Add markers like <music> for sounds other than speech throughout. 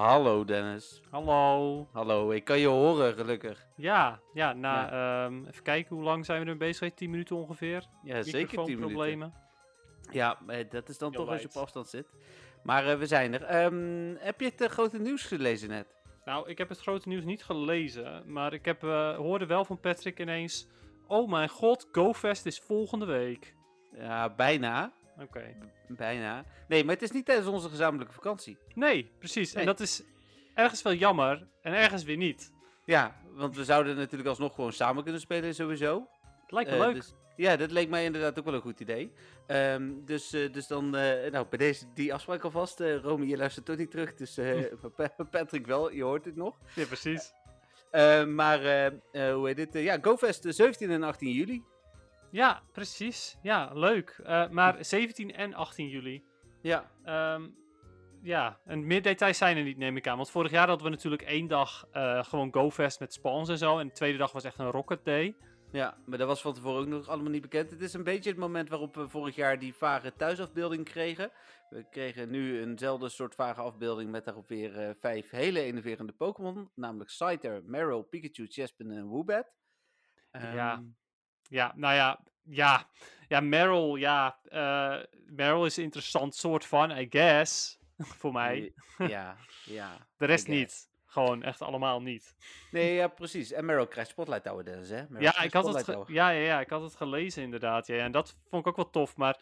Hallo Dennis. Hallo. Hallo, ik kan je horen gelukkig. Ja, ja, na, ehm, even kijken, hoe lang zijn we er bezig geweest? 10 minuten ongeveer? Ja, zeker 10 minuten. Ja, eh, dat is dan Heel toch als je op afstand zit. Maar eh, we zijn er. Ehm, heb je het eh, grote nieuws gelezen net? Nou, ik heb het grote nieuws niet gelezen, maar ik heb, eh, hoorde wel van Patrick ineens... Oh mijn god, GoFest is volgende week. Ja, bijna. Oké. Bijna. Nee, maar het is niet tijdens onze gezamenlijke vakantie. Nee, precies. Nee. En dat is ergens wel jammer en ergens weer niet. Ja, want we zouden natuurlijk alsnog gewoon samen kunnen spelen sowieso. Het lijkt me Eh, leuk. dus- ja, dat leek mij inderdaad ook wel een goed idee. Ehm, dus, eh, dus dan, eh, nou, bij deze die afspraak alvast. Romy, je luistert toch niet terug, dus <laughs> Pa- Patrick wel, je hoort het nog. Ja, precies. Maar, hoe heet? Eh, ja, GoFest eh, 17 en 18 juli. Ja, precies. Ja, leuk. Eh, maar 17 en 18 juli. Ja, Ehm, ja, en meer details zijn er niet, neem ik aan. Want vorig jaar hadden we natuurlijk één dag eh, gewoon GoFest met spawns en zo. En de tweede dag was echt een Rocket Day. ja, maar dat was van tevoren ook nog allemaal niet bekend. Het is een beetje het moment waarop we vorig jaar die vage thuisafbeelding kregen. We kregen nu eenzelfde soort vage afbeelding met daarop weer eh, vijf hele enerverende Pokémon. Namelijk Scyther, Meryl, Pikachu, Chespin en Woobat. Ja. Ja, nou ja, ja. Ja, Meryl, ja. eh Meryl is een interessant soort van, I guess. <laughs> Voor mij. Ja, ja. <laughs> De rest niet. Gewoon echt allemaal niet. Nee, ja, precies. En Meryl krijgt Spotlight Tower Dennis, hè? Meryl Ja, ik had het ja, ja, ja, ik had het gelezen inderdaad. Ja, en dat vond ik ook wel tof. Maar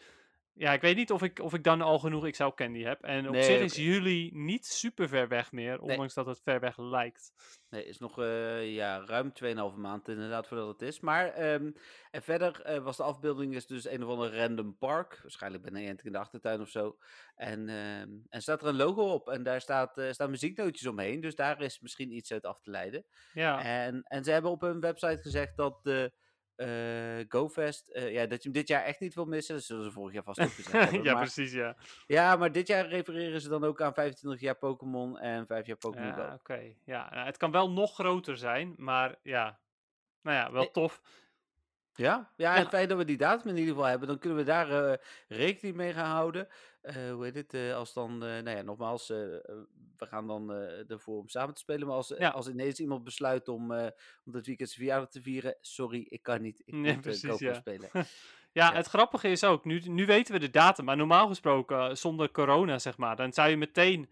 ja, ik weet niet of ik, of ik dan al genoeg XL Candy heb. En op Nee, zich is juli niet super ver weg meer. Ondanks dat het ver weg lijkt. Nee, is nog eh, ja, ruim 2,5 maand inderdaad voordat het is. Maar ehm, en verder eh, was de afbeelding is dus een of ander random park. Waarschijnlijk bij Niantic in de achtertuin of zo. En, ehm, en staat er een logo op en daar staat, eh, staan muzieknootjes omheen. Dus daar is misschien iets uit af te leiden. Ja, En, en ze hebben op hun website gezegd dat de eh, GoFest, eh, ja, dat je hem dit jaar echt niet wil missen. Dat zullen ze vorig jaar vast ook gezegd <laughs> hebben. ja maar, precies, ja. ja, maar dit jaar refereren ze dan ook aan 25 jaar Pokémon en 5 jaar Pokémon Ja, Go. oké. Ja, nou, het kan wel nog groter zijn, maar ja. Nou ja, wel tof. Ja, ja, en Ja. het feit dat we die datum in ieder geval hebben, dan kunnen we daar eh, rekening mee gaan houden. Eh, hoe heet het? eh, als dan, eh, nou ja, nogmaals, we gaan dan ervoor om samen te spelen. Maar als, Ja. als ineens iemand besluit om, om dat weekend zijn verjaardag te vieren, sorry, ik kan niet. Ik Nee, moet precies, ja. spelen. <laughs> Ja, Ja. het grappige is ook, nu, nu weten we de datum, maar normaal gesproken, zonder corona zeg maar, dan zou je meteen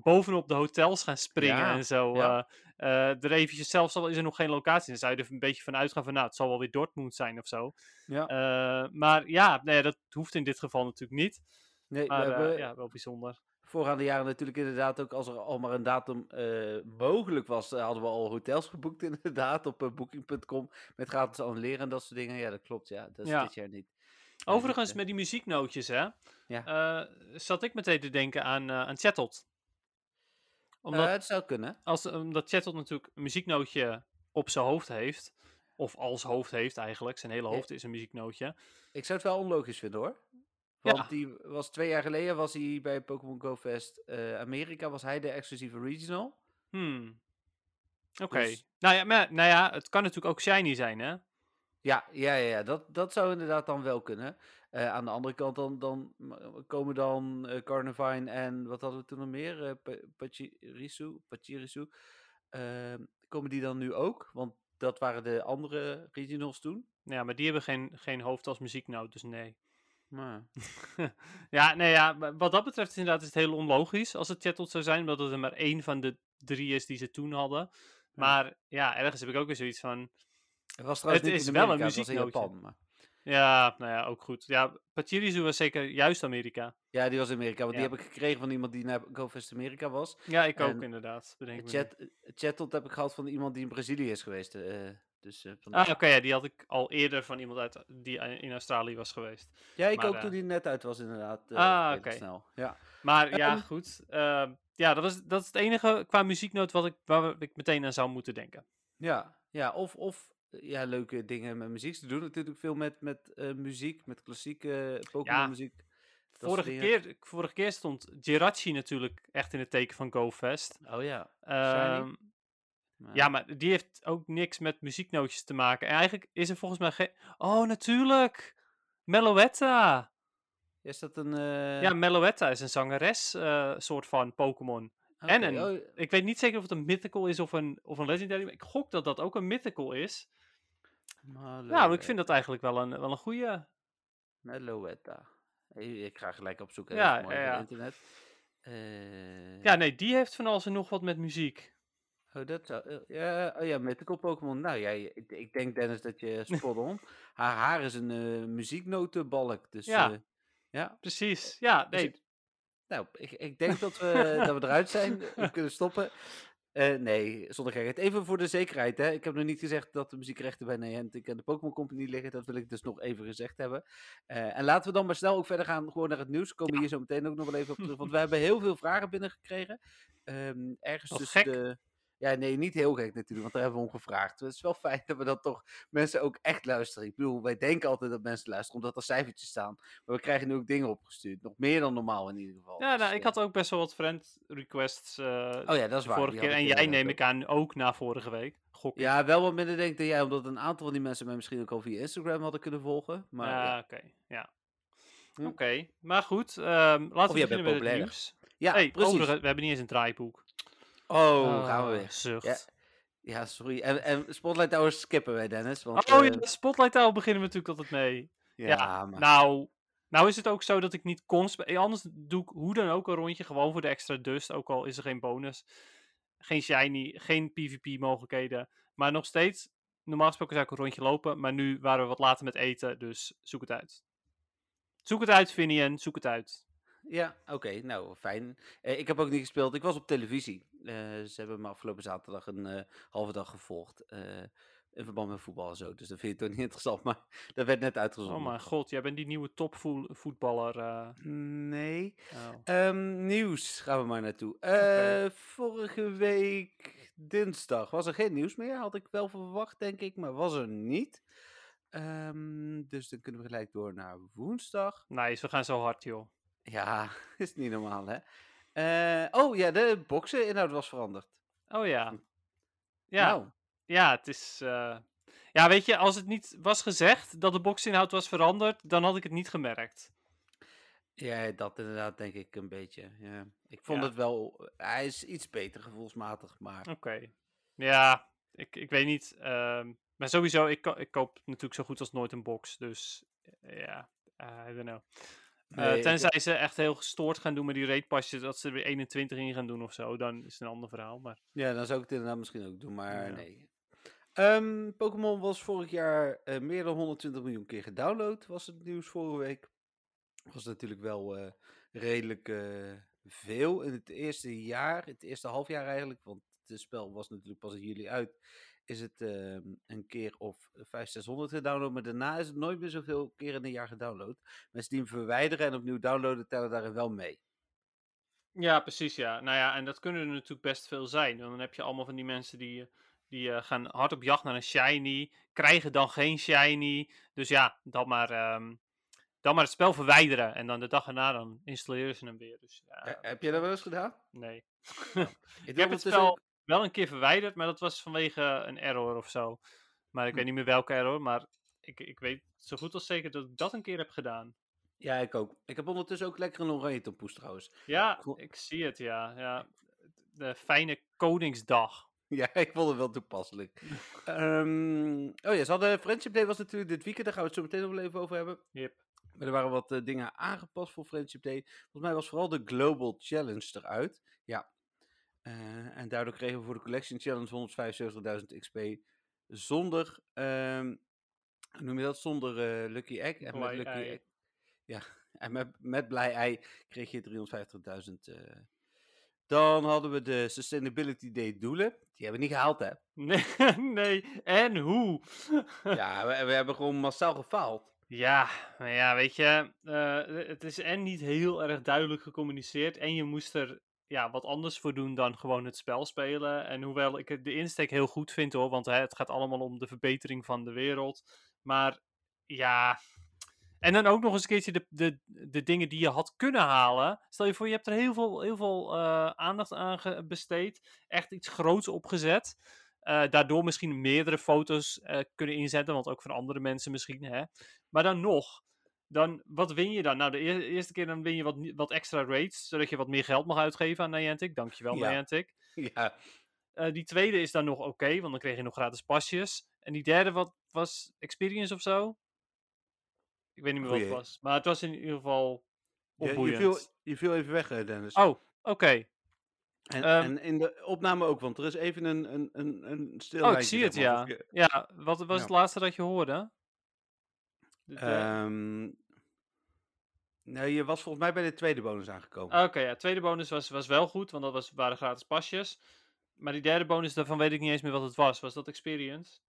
bovenop de hotels gaan springen Ja, en zo. ja. er eventjes, zelfs al is er nog geen locatie, dan zou je er een beetje van uitgaan van, nou, het zal wel weer Dortmund zijn of zo. Ja, maar ja, nee, dat hoeft in dit geval natuurlijk niet. Nee, we Maar eh, hebben ja, wel bijzonder. voorgaande jaren natuurlijk inderdaad ook, als er al maar een datum eh, mogelijk was, eh, hadden we al hotels <laughs> geboekt inderdaad op eh, booking.com met gratis annuleren en dat soort dingen. Ja, dat klopt, ja. Dat is Ja. dit jaar niet. Overigens, met die muzieknootjes, hè, Ja. zat ik meteen te denken aan, eh aan Chattot. eh, Omdat het zou kunnen. als, omdat Chattot natuurlijk een muzieknootje op zijn hoofd heeft. Of als hoofd heeft eigenlijk. Zijn hele Ja. hoofd is een muzieknootje. Ik zou het wel onlogisch vinden hoor. Ja. Want die was twee jaar geleden was hij bij Pokémon Go Fest eh, Amerika, was hij de exclusieve regional. Hmm. Oké. Dus- Nou, ja, maar, nou ja, het kan natuurlijk ook shiny zijn, hè? Ja, ja, ja, ja dat, dat zou inderdaad dan wel kunnen. Eh, aan de andere kant dan, dan m- komen dan eh Carnivine en wat hadden we toen nog meer? Eh Pachirisu, Pachirisu. Ehm, komen die dan nu ook? Want dat waren de andere regionals toen. Ja, maar die hebben geen, geen hoofd als muzieknoot, dus nee. Maar, <laughs> ja, nee, ja, wat dat betreft is inderdaad is het heel onlogisch als het Chattot zou zijn. Omdat het er maar één van de drie is die ze toen hadden. Maar ja, ergens heb ik ook weer zoiets van... het was trouwens Het niet is in wel een Amerika, het was in. Japan. Maar. Ja, nou ja, ook goed. Ja, Pachirisu was zeker juist Amerika. Ja, die was in Amerika, want Ja. die heb ik gekregen van iemand die naar GoFest Amerika was. Ja, ik ook inderdaad. Bedenk me nu. Chat, heb ik gehad van iemand die in Brazilië is geweest. eh, dus, eh, vandaar. Ah, oké, ja, die had ik al eerder van iemand uit die in Australië was geweest. ja, ik maar, ook eh, toen die net uit was inderdaad. eh, Ah, oké. snel. Ja. Maar ja, Ehm. goed. ehm, ja, dat, was, dat is het enige qua muzieknoot wat ik, waar ik meteen aan zou moeten denken. Ja, ja of, of ja, leuke dingen met muziek. Ze doen natuurlijk veel met, met eh, muziek, met klassieke Pokémon muziek. dat soort Vorige keer, vorige keer stond Jirachi natuurlijk echt in het teken van GoFest. Oh ja. Ehm, maar- ja, maar die heeft ook niks met muzieknootjes te maken. En eigenlijk is er volgens mij geen... Oh, natuurlijk! Meloetta! Is dat een... eh, Ja, Meloetta is een zangeres, eh, soort van Pokémon. En een, oh, ik weet niet zeker of het een mythical is of een, of een legendary, maar ik gok dat dat ook een mythical is. Nou, ik vind dat eigenlijk wel een, wel een goede. Meloetta. Ik ga gelijk op zoek Ja, ja, ja, ja. internet. Eh, Ja, nee, die heeft van alles en nog wat met muziek. Oh, dat zou... eh, Ja, oh ja, mythical Pokémon. Nou ja, ik, ik denk Dennis dat je <laughs> spot on. Haar haar is een eh, muzieknotenbalk. Dus Ja. ja. ja. Precies. Ja, Is nee. Nou, ik, ik denk dat we, dat we eruit zijn. We kunnen stoppen. Eh, nee, zonder gekheid. Even voor de zekerheid. Hè. Ik heb nog niet gezegd dat de muziekrechten bij Niantic en de Pokémon Company liggen. Dat wil ik dus nog even gezegd hebben. Eh, en laten we dan maar snel ook verder gaan gewoon naar het nieuws. We komen hier zo meteen ook nog wel even op terug. Want we hebben heel veel vragen binnengekregen. Ehm ergens tussen gek. de... Ja, nee, niet heel gek natuurlijk, want daar hebben we om gevraagd. Het is wel fijn <laughs> dat we dat toch mensen ook echt luisteren. Ik bedoel, wij denken altijd dat mensen luisteren, omdat er cijfertjes staan. Maar we krijgen nu ook dingen opgestuurd. Nog meer dan normaal in ieder geval. Ja, Dus, nou, ik eh, had ook best wel wat friend requests eh, Oh ja, dat is waar. vorige keer. En jij neem ik aan ook na vorige week. Gok ik. Ja, wel wat minder denk ik dan jij, omdat een aantal van die mensen mij misschien ook al via Instagram hadden kunnen volgen. Maar ja, ja, oké. Ja. Hm. Oké, maar goed. ehm, laten Of we beginnen met het populairder. nieuws. ja hey, precies. overigens, we hebben niet eens een draaiboek. Oh, gaan we weer. Zucht. Ja, ja, sorry. En, en Spotlight Towers skippen wij, Dennis. Want, oh eh, ja, Spotlight Tower beginnen we natuurlijk altijd mee. ja, ja, maar... Nou, nou is het ook zo dat ik niet kon spelen. Anders doe ik hoe dan ook een rondje. Gewoon voor de extra dust. Ook al is er geen bonus. Geen shiny. Geen PvP mogelijkheden. Maar nog steeds. Normaal gesproken zou ik een rondje lopen. Maar nu waren we wat later met eten. Dus zoek het uit. Zoek het uit, Finian. Zoek het uit. Ja, oké, nou fijn. Eh, ik heb ook niet gespeeld. Ik was op televisie. Eh, ze hebben me afgelopen zaterdag een eh, halve dag gevolgd. in verband met voetbal en zo. Dus dat vind je toch niet <laughs> interessant. Maar dat werd net uitgezonden. Oh mijn god, jij bent die nieuwe topvoetballer. Nee. oh. Ehm, nieuws gaan we maar naartoe. <laughs> Vorige week dinsdag was er geen nieuws meer. Had ik wel verwacht, denk ik, maar was er niet. Ehm, dus dan kunnen we gelijk door naar woensdag. Nice, we gaan zo hard, joh. Ja, <laughs> is niet normaal, hè? Eh, oh ja, de bokseninhoud was veranderd. Oh ja. Ja, Nou, ja het is... eh, Ja, weet je, als het niet was gezegd dat de boxinhoud was veranderd, dan had ik het niet gemerkt. ja, dat inderdaad denk ik een beetje. Ja. Ik vond Ja. het wel, hij is iets beter gevoelsmatig, maar Oké. Ja, ik, ik weet niet. ehm, maar sowieso, ik, ik koop natuurlijk zo goed als nooit een box. Dus eh, ja, I don't know. Eh, Nee, tenzij ze echt heel gestoord gaan doen met die ratepasjes, dat ze er weer 21 in gaan doen of zo, dan is het een ander verhaal. Maar Ja, dan zou ik het inderdaad misschien ook doen, maar Ja. nee. Ehm, Pokémon was vorig jaar eh, meer dan 120 miljoen keer gedownload, was het nieuws vorige week. Was natuurlijk wel eh, redelijk veel in het eerste jaar, het eerste halfjaar eigenlijk, want het spel was natuurlijk pas in juli uit. Is het ehm, een keer of 500, 600 gedownload, maar daarna is het nooit meer zoveel keer in een jaar gedownload. Mensen die hem verwijderen en opnieuw downloaden, tellen daarin wel mee. Ja, precies, ja. Nou ja, en dat kunnen er natuurlijk best veel zijn. Dan heb je allemaal van die mensen die, eh, die eh, gaan hard op jacht naar een shiny, krijgen dan geen shiny. Dus ja, dan maar, ehm, dan maar het spel verwijderen. En dan de dag erna dan installeren ze hem weer. Dus ja, heb je dat wel eens gedaan? nee. <laughs> Ik, Ik heb het spel wel een keer verwijderd, maar dat was vanwege een error of zo. Maar ik Hm. weet niet meer welke error, maar ik, ik weet zo goed als zeker dat ik dat een keer heb gedaan. Ja, ik ook. Ik heb ondertussen ook lekker een oranje tompoes trouwens. Ja, ik zie het, ja. ja. De fijne Koningsdag. <laughs> Ja, ik vond het wel toepasselijk. <laughs> Ehm, oh ja, ze hadden Friendship Day was natuurlijk dit weekend, daar gaan we het zo meteen nog wel even over hebben. Yep. Maar er waren wat eh, dingen aangepast voor Friendship Day. Volgens mij was vooral de Global Challenge eruit. Ja. Eh, en daardoor kregen we voor de Collection Challenge 175.000 XP zonder, ehm, hoe noem je dat, zonder eh, Lucky Egg. En met Blij Lucky ei. Egg, ja, <laughs> en met, met Blij Ei kreeg je 350.000. eh. Dan hadden we de Sustainability Day doelen. Die hebben we niet gehaald, hè? Nee, <laughs> nee. En hoe? <laughs> Ja, we, we hebben gewoon massaal gefaald. Ja, maar ja, weet je, het is en niet heel erg duidelijk gecommuniceerd. En je moest er ja, wat anders voor doen dan gewoon het spel spelen. En hoewel ik de insteek heel goed vind hoor, want hè, het gaat allemaal om de verbetering van de wereld. Maar ja. En dan ook nog eens een keertje de, de, de dingen die je had kunnen halen. Stel je voor, je hebt er heel veel, heel veel eh, aandacht aan besteed. Echt iets groots opgezet. Eh, daardoor misschien meerdere foto's eh, kunnen inzetten, want ook van andere mensen misschien. Hè? Maar dan nog, dan, wat win je dan? Nou, de eer- eerste keer dan win je wat, wat extra raids, zodat je wat meer geld mag uitgeven aan Niantic. Dankjewel, Ja. Niantic. <laughs> Ja, Eh, die tweede is dan nog oké, want dan kreeg je nog gratis pasjes. En die derde wat, was Experience of zo? Ik weet niet meer wat het was. Maar het was in ieder geval je, je, opboeiend. viel, je viel even weg, Dennis. Oh, oké. en, ehm, en in de opname ook, want er is even een, een, een, een stil Oh, ik zie het, ja. Ja, wat was Ja. het laatste dat je hoorde? Nee, je was volgens mij bij de tweede bonus aangekomen. Oké, ja, tweede bonus was, was wel goed, want dat was, waren gratis pasjes. Maar die derde bonus, daarvan weet ik niet eens meer wat het was. Was dat Experience?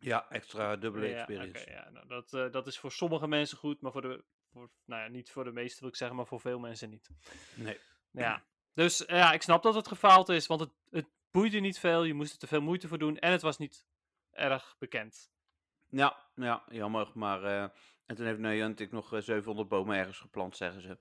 ja, extra dubbele ja, experience. oké, ja, nou, dat, eh, dat is voor sommige mensen goed, maar voor de... Voor, nou ja, niet voor de meeste wil ik zeggen, maar voor veel mensen niet. Nee. Ja, dus eh, ja, ik snap dat het gefaald is, want het, het boeide niet veel. Je moest er te veel moeite voor doen en het was niet erg bekend. Ja, ja, jammer. Maar, eh, en toen heeft Niantic nog eh, 700 bomen ergens geplant, zeggen ze.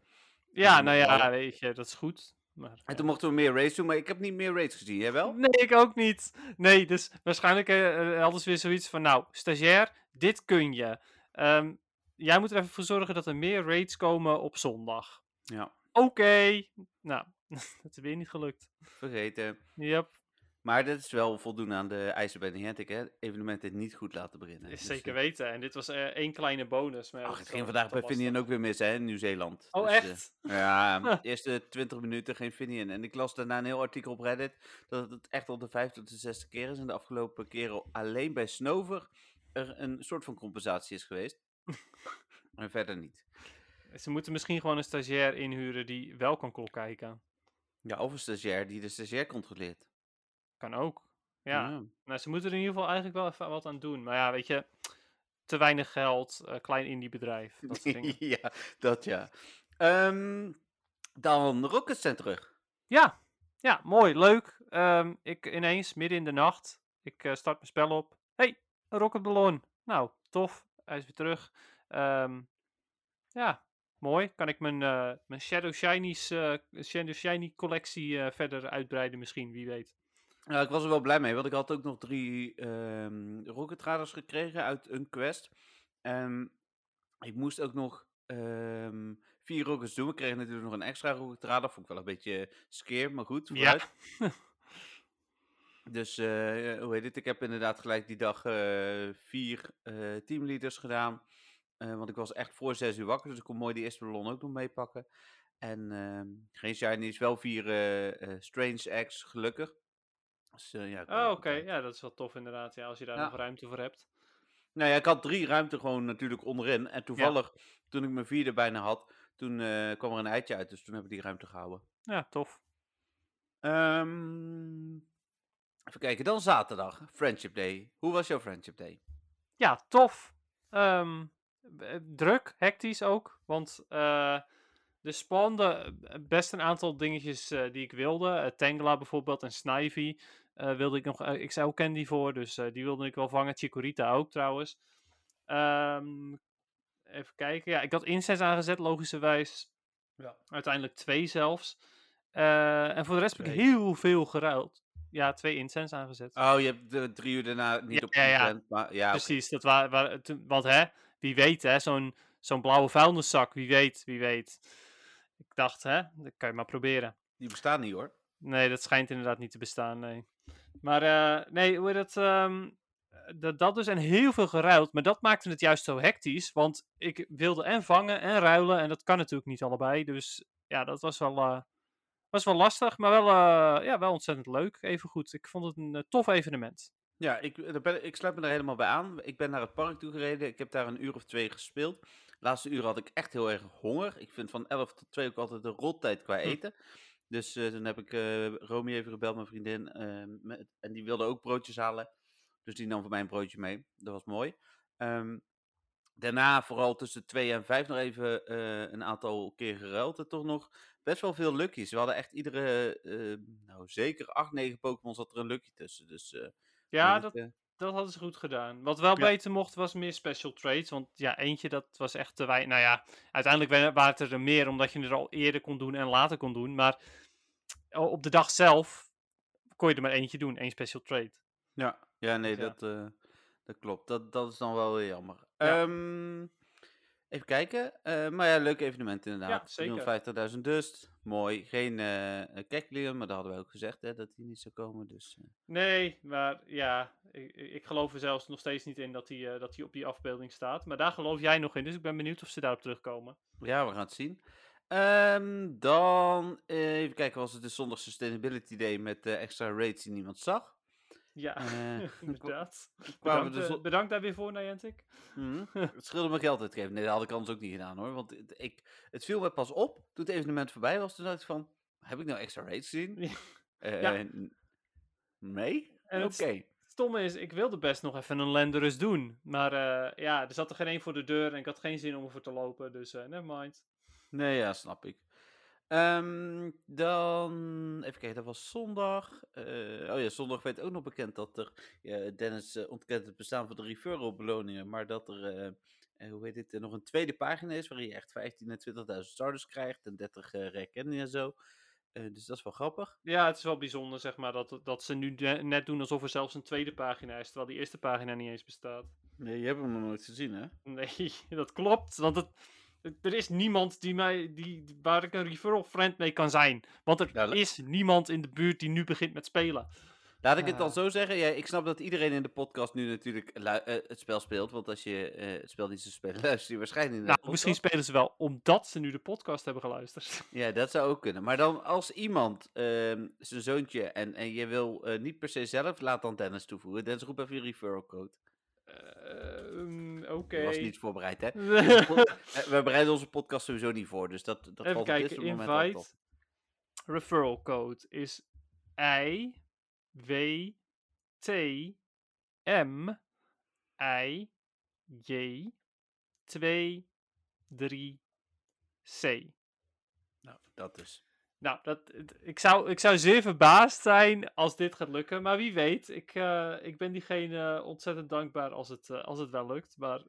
Ja, nou ja, we- weet je, dat is goed. Maar, En toen mochten we meer raids doen, maar ik heb niet meer raids gezien. Jij wel? Nee, ik ook niet. Nee, dus waarschijnlijk eh, eh, hadden ze weer zoiets van, nou, stagiair, dit kun je. Ehm, jij moet er even voor zorgen dat er meer raids komen op zondag. Ja, Oké. Nou, <laughs> dat is weer niet gelukt. vergeten. Yep, Maar dat is wel voldoen aan de eisen bij Niantic, hè? Evenementen niet goed laten beginnen. is Dus, zeker eh, weten. En dit was eh, één kleine bonus. Maar ja, Ach, het ging vandaag bij Finian ook weer mis, hè? in Nieuw-Zeeland. Oh, Dus, eh, echt? ja, de eerste 20 minuten geen Finian. En ik las daarna een heel artikel op Reddit dat het echt al de vijfde tot de zesde keer is. En de afgelopen keren alleen bij Snover er een soort van compensatie is geweest. <laughs> en verder niet. Ze moeten misschien gewoon een stagiair inhuren die wel kan klok kijken. Ja, of een stagiair die de stagiair controleert. Kan ook. Ja. Nou, ze moeten er in ieder geval eigenlijk wel even wat aan doen. Maar ja, weet je, te weinig geld, eh, klein indie bedrijf, <laughs> dat ja, dat ja. Ehm, dan Rockets zijn terug. Ja, ja, mooi, leuk. Ehm, ik ineens, midden in de nacht, ik eh, start mijn spel op. hey, een rocketballon. Nou, tof, hij is weer terug. Ehm, ja, mooi. Kan ik mijn, eh, mijn Shadow Shinies, Shadow Shiny collectie verder uitbreiden misschien, wie weet. Nou, ik was er wel blij mee, want ik had ook nog drie ehm Rocket gekregen uit een quest. En ik moest ook nog ehm, vier Rockets doen. We kregen natuurlijk nog een extra Rocket Radar. Vond ik wel een beetje skeer, maar goed, Ja. vooruit. <laughs> Dus, eh, hoe heet het? Ik heb inderdaad gelijk die dag eh, vier eh, teamleaders gedaan. Want ik was echt voor zes uur wakker, dus ik kon mooi die eerste ballon ook nog meepakken. En ehm, geen shinies, wel vier Strange Eggs, gelukkig. Dus, eh, ja, Oh, oké. Ja, dat is wel tof inderdaad, ja, als je daar nog ruimte voor hebt. Nou ja, ik had drie ruimte gewoon natuurlijk onderin. En toevallig, toen ik mijn vierde bijna had, toen eh, kwam er een eitje uit. Dus toen heb ik die ruimte gehouden. Ja, tof. Ehm, even kijken, dan zaterdag, Friendship Day. Hoe was jouw Friendship Day? Ja, tof. Ehm, eh, druk, hectisch ook. Want eh er spawnden eh, best een aantal dingetjes die ik wilde. Eh, Tangela bijvoorbeeld en Snivy eh, wilde ik nog eh, XL Candy voor. Dus eh, die wilde ik wel vangen. Chikorita ook trouwens. Ehm, even kijken. Ja, ik had incense aangezet, logischerwijs. Ja. Uiteindelijk twee zelfs. En voor de rest heb ik heel veel geruild. Ja, twee incense aangezet. Oh, je hebt de drie uur daarna niet Ja, op ja, ja. maar. Precies, dat wa- wa- toen- want hè, wie weet hè, zo'n zo'n blauwe vuilniszak, wie weet, wie weet. Ik dacht hè, dat kan je maar proberen. die bestaan niet hoor. Nee, dat schijnt inderdaad niet te bestaan, nee. Maar eh, nee, hoe dat, ehm, dat, dat dus en heel veel geruild, maar dat maakte het juist zo hectisch, want ik wilde en vangen en ruilen en dat kan natuurlijk niet allebei, dus ja, dat was wel, eh, was wel lastig, maar wel, eh, ja, wel ontzettend leuk, even goed. Ik vond het een eh, tof evenement. Ja, ik, ben, ik sluit me er helemaal bij aan. Ik ben naar het park toe gereden. Ik heb daar een uur of twee gespeeld. De laatste uur had ik echt heel erg honger. Ik vind van 11 tot 2 ook altijd de rottijd qua Hm. Dus eh, toen heb ik eh Romy even gebeld, mijn vriendin. eh, met, en die wilde ook broodjes halen. Dus die nam voor mij een broodje mee. Dat was mooi. Ehm, daarna, vooral tussen 2 en 5, nog even een aantal keer geruild. En toch nog best wel veel luckies. We hadden echt iedere, nou zeker 8, 9 Pokémon zat er een lucky tussen. Dus Ja, dat, Dat hadden ze goed gedaan. Wat wel Ja. beter mocht, was meer special trades. Want ja, eentje, dat was echt te weinig. Nou ja, uiteindelijk wa- waren het er meer, omdat je het er al eerder kon doen en later kon doen. Maar op de dag zelf kon je er maar eentje doen, één special trade. Ja, ja nee, Dus ja. Dat, eh, dat klopt. Dat, dat is dan wel weer jammer. Ja. Ehm, Even kijken. Eh, maar ja, leuk evenement inderdaad. 350.000 dust. Mooi. Geen uh, Keklium, maar dat hadden we ook gezegd hè, dat hij niet zou komen. Dus, uh. Nee, maar ja, ik, ik geloof er zelfs nog steeds niet in dat hij, dat hij op die afbeelding staat. Maar daar geloof jij nog in, dus ik ben benieuwd of ze daarop terugkomen. Ja, we gaan het zien. Um, dan even kijken, was het de zondag Sustainability Day met extra rates die niemand zag. Ja, uh, <laughs> inderdaad. Bedankt, dus... uh, bedankt daar weer voor, Niantic. Mm het scheelde me geld uitgeven. Nee, dat had ik anders ook niet gedaan hoor. Want het, ik, het viel me pas op toen het evenement voorbij was. Toen dacht ik van, heb ik nou extra rates gezien? Uh, ja. Nee? Oké. Okay. Stomme is, ik wilde best nog even een Landerus doen. Maar ja, er zat er geen één voor de deur en ik had geen zin om ervoor te lopen. Dus never mind. Nee, ja, snap ik. Um, dan, even kijken, dat was zondag. Uh, oh ja, zondag werd ook nog bekend dat er, ja, Dennis uh, ontkent het bestaan van de referral beloningen, maar dat er, uh, hoe heet dit, nog een tweede pagina is waarin je echt 15 en 20.000 starters krijgt en 30 herkenningen en zo. dus dat is wel grappig. Ja, het is wel bijzonder, zeg maar, dat, dat ze nu net doen alsof er zelfs een tweede pagina is, terwijl die eerste pagina niet eens bestaat. Nee, je hebt hem nog nooit gezien, hè? Nee, <laughs> dat klopt, want het er is niemand die mij, die, waar ik een referral friend mee kan zijn. Want er is niemand in de buurt die nu begint met spelen. Laat ik het dan ah. zo zeggen. Ja, ik snap dat iedereen in de podcast nu natuurlijk uh, het spel speelt. Want als je uh, het spel niet zou spelen, <laughs> luister je waarschijnlijk niet nou, Misschien spelen ze wel omdat ze nu de podcast hebben geluisterd. <laughs> Ja, dat zou ook kunnen. Maar dan als iemand uh, zijn zoontje en, en je wil uh, niet per se zelf, laat dan Dennis toevoegen. Dennis, roep even je referral code. Ehm, oké. Okay. was niet voorbereid, hè? <laughs> We bereiden onze podcast sowieso niet voor, dus dat, dat Even valt kijken, op dit invite. Op. Referral code is I W T M I J 2 3 C. Nou, dat dus. Nou, dat, ik, zou, ik zou zeer verbaasd zijn als dit gaat lukken. Maar wie weet. Ik, uh, ik ben diegene ontzettend dankbaar als het, uh, als het wel lukt. Maar,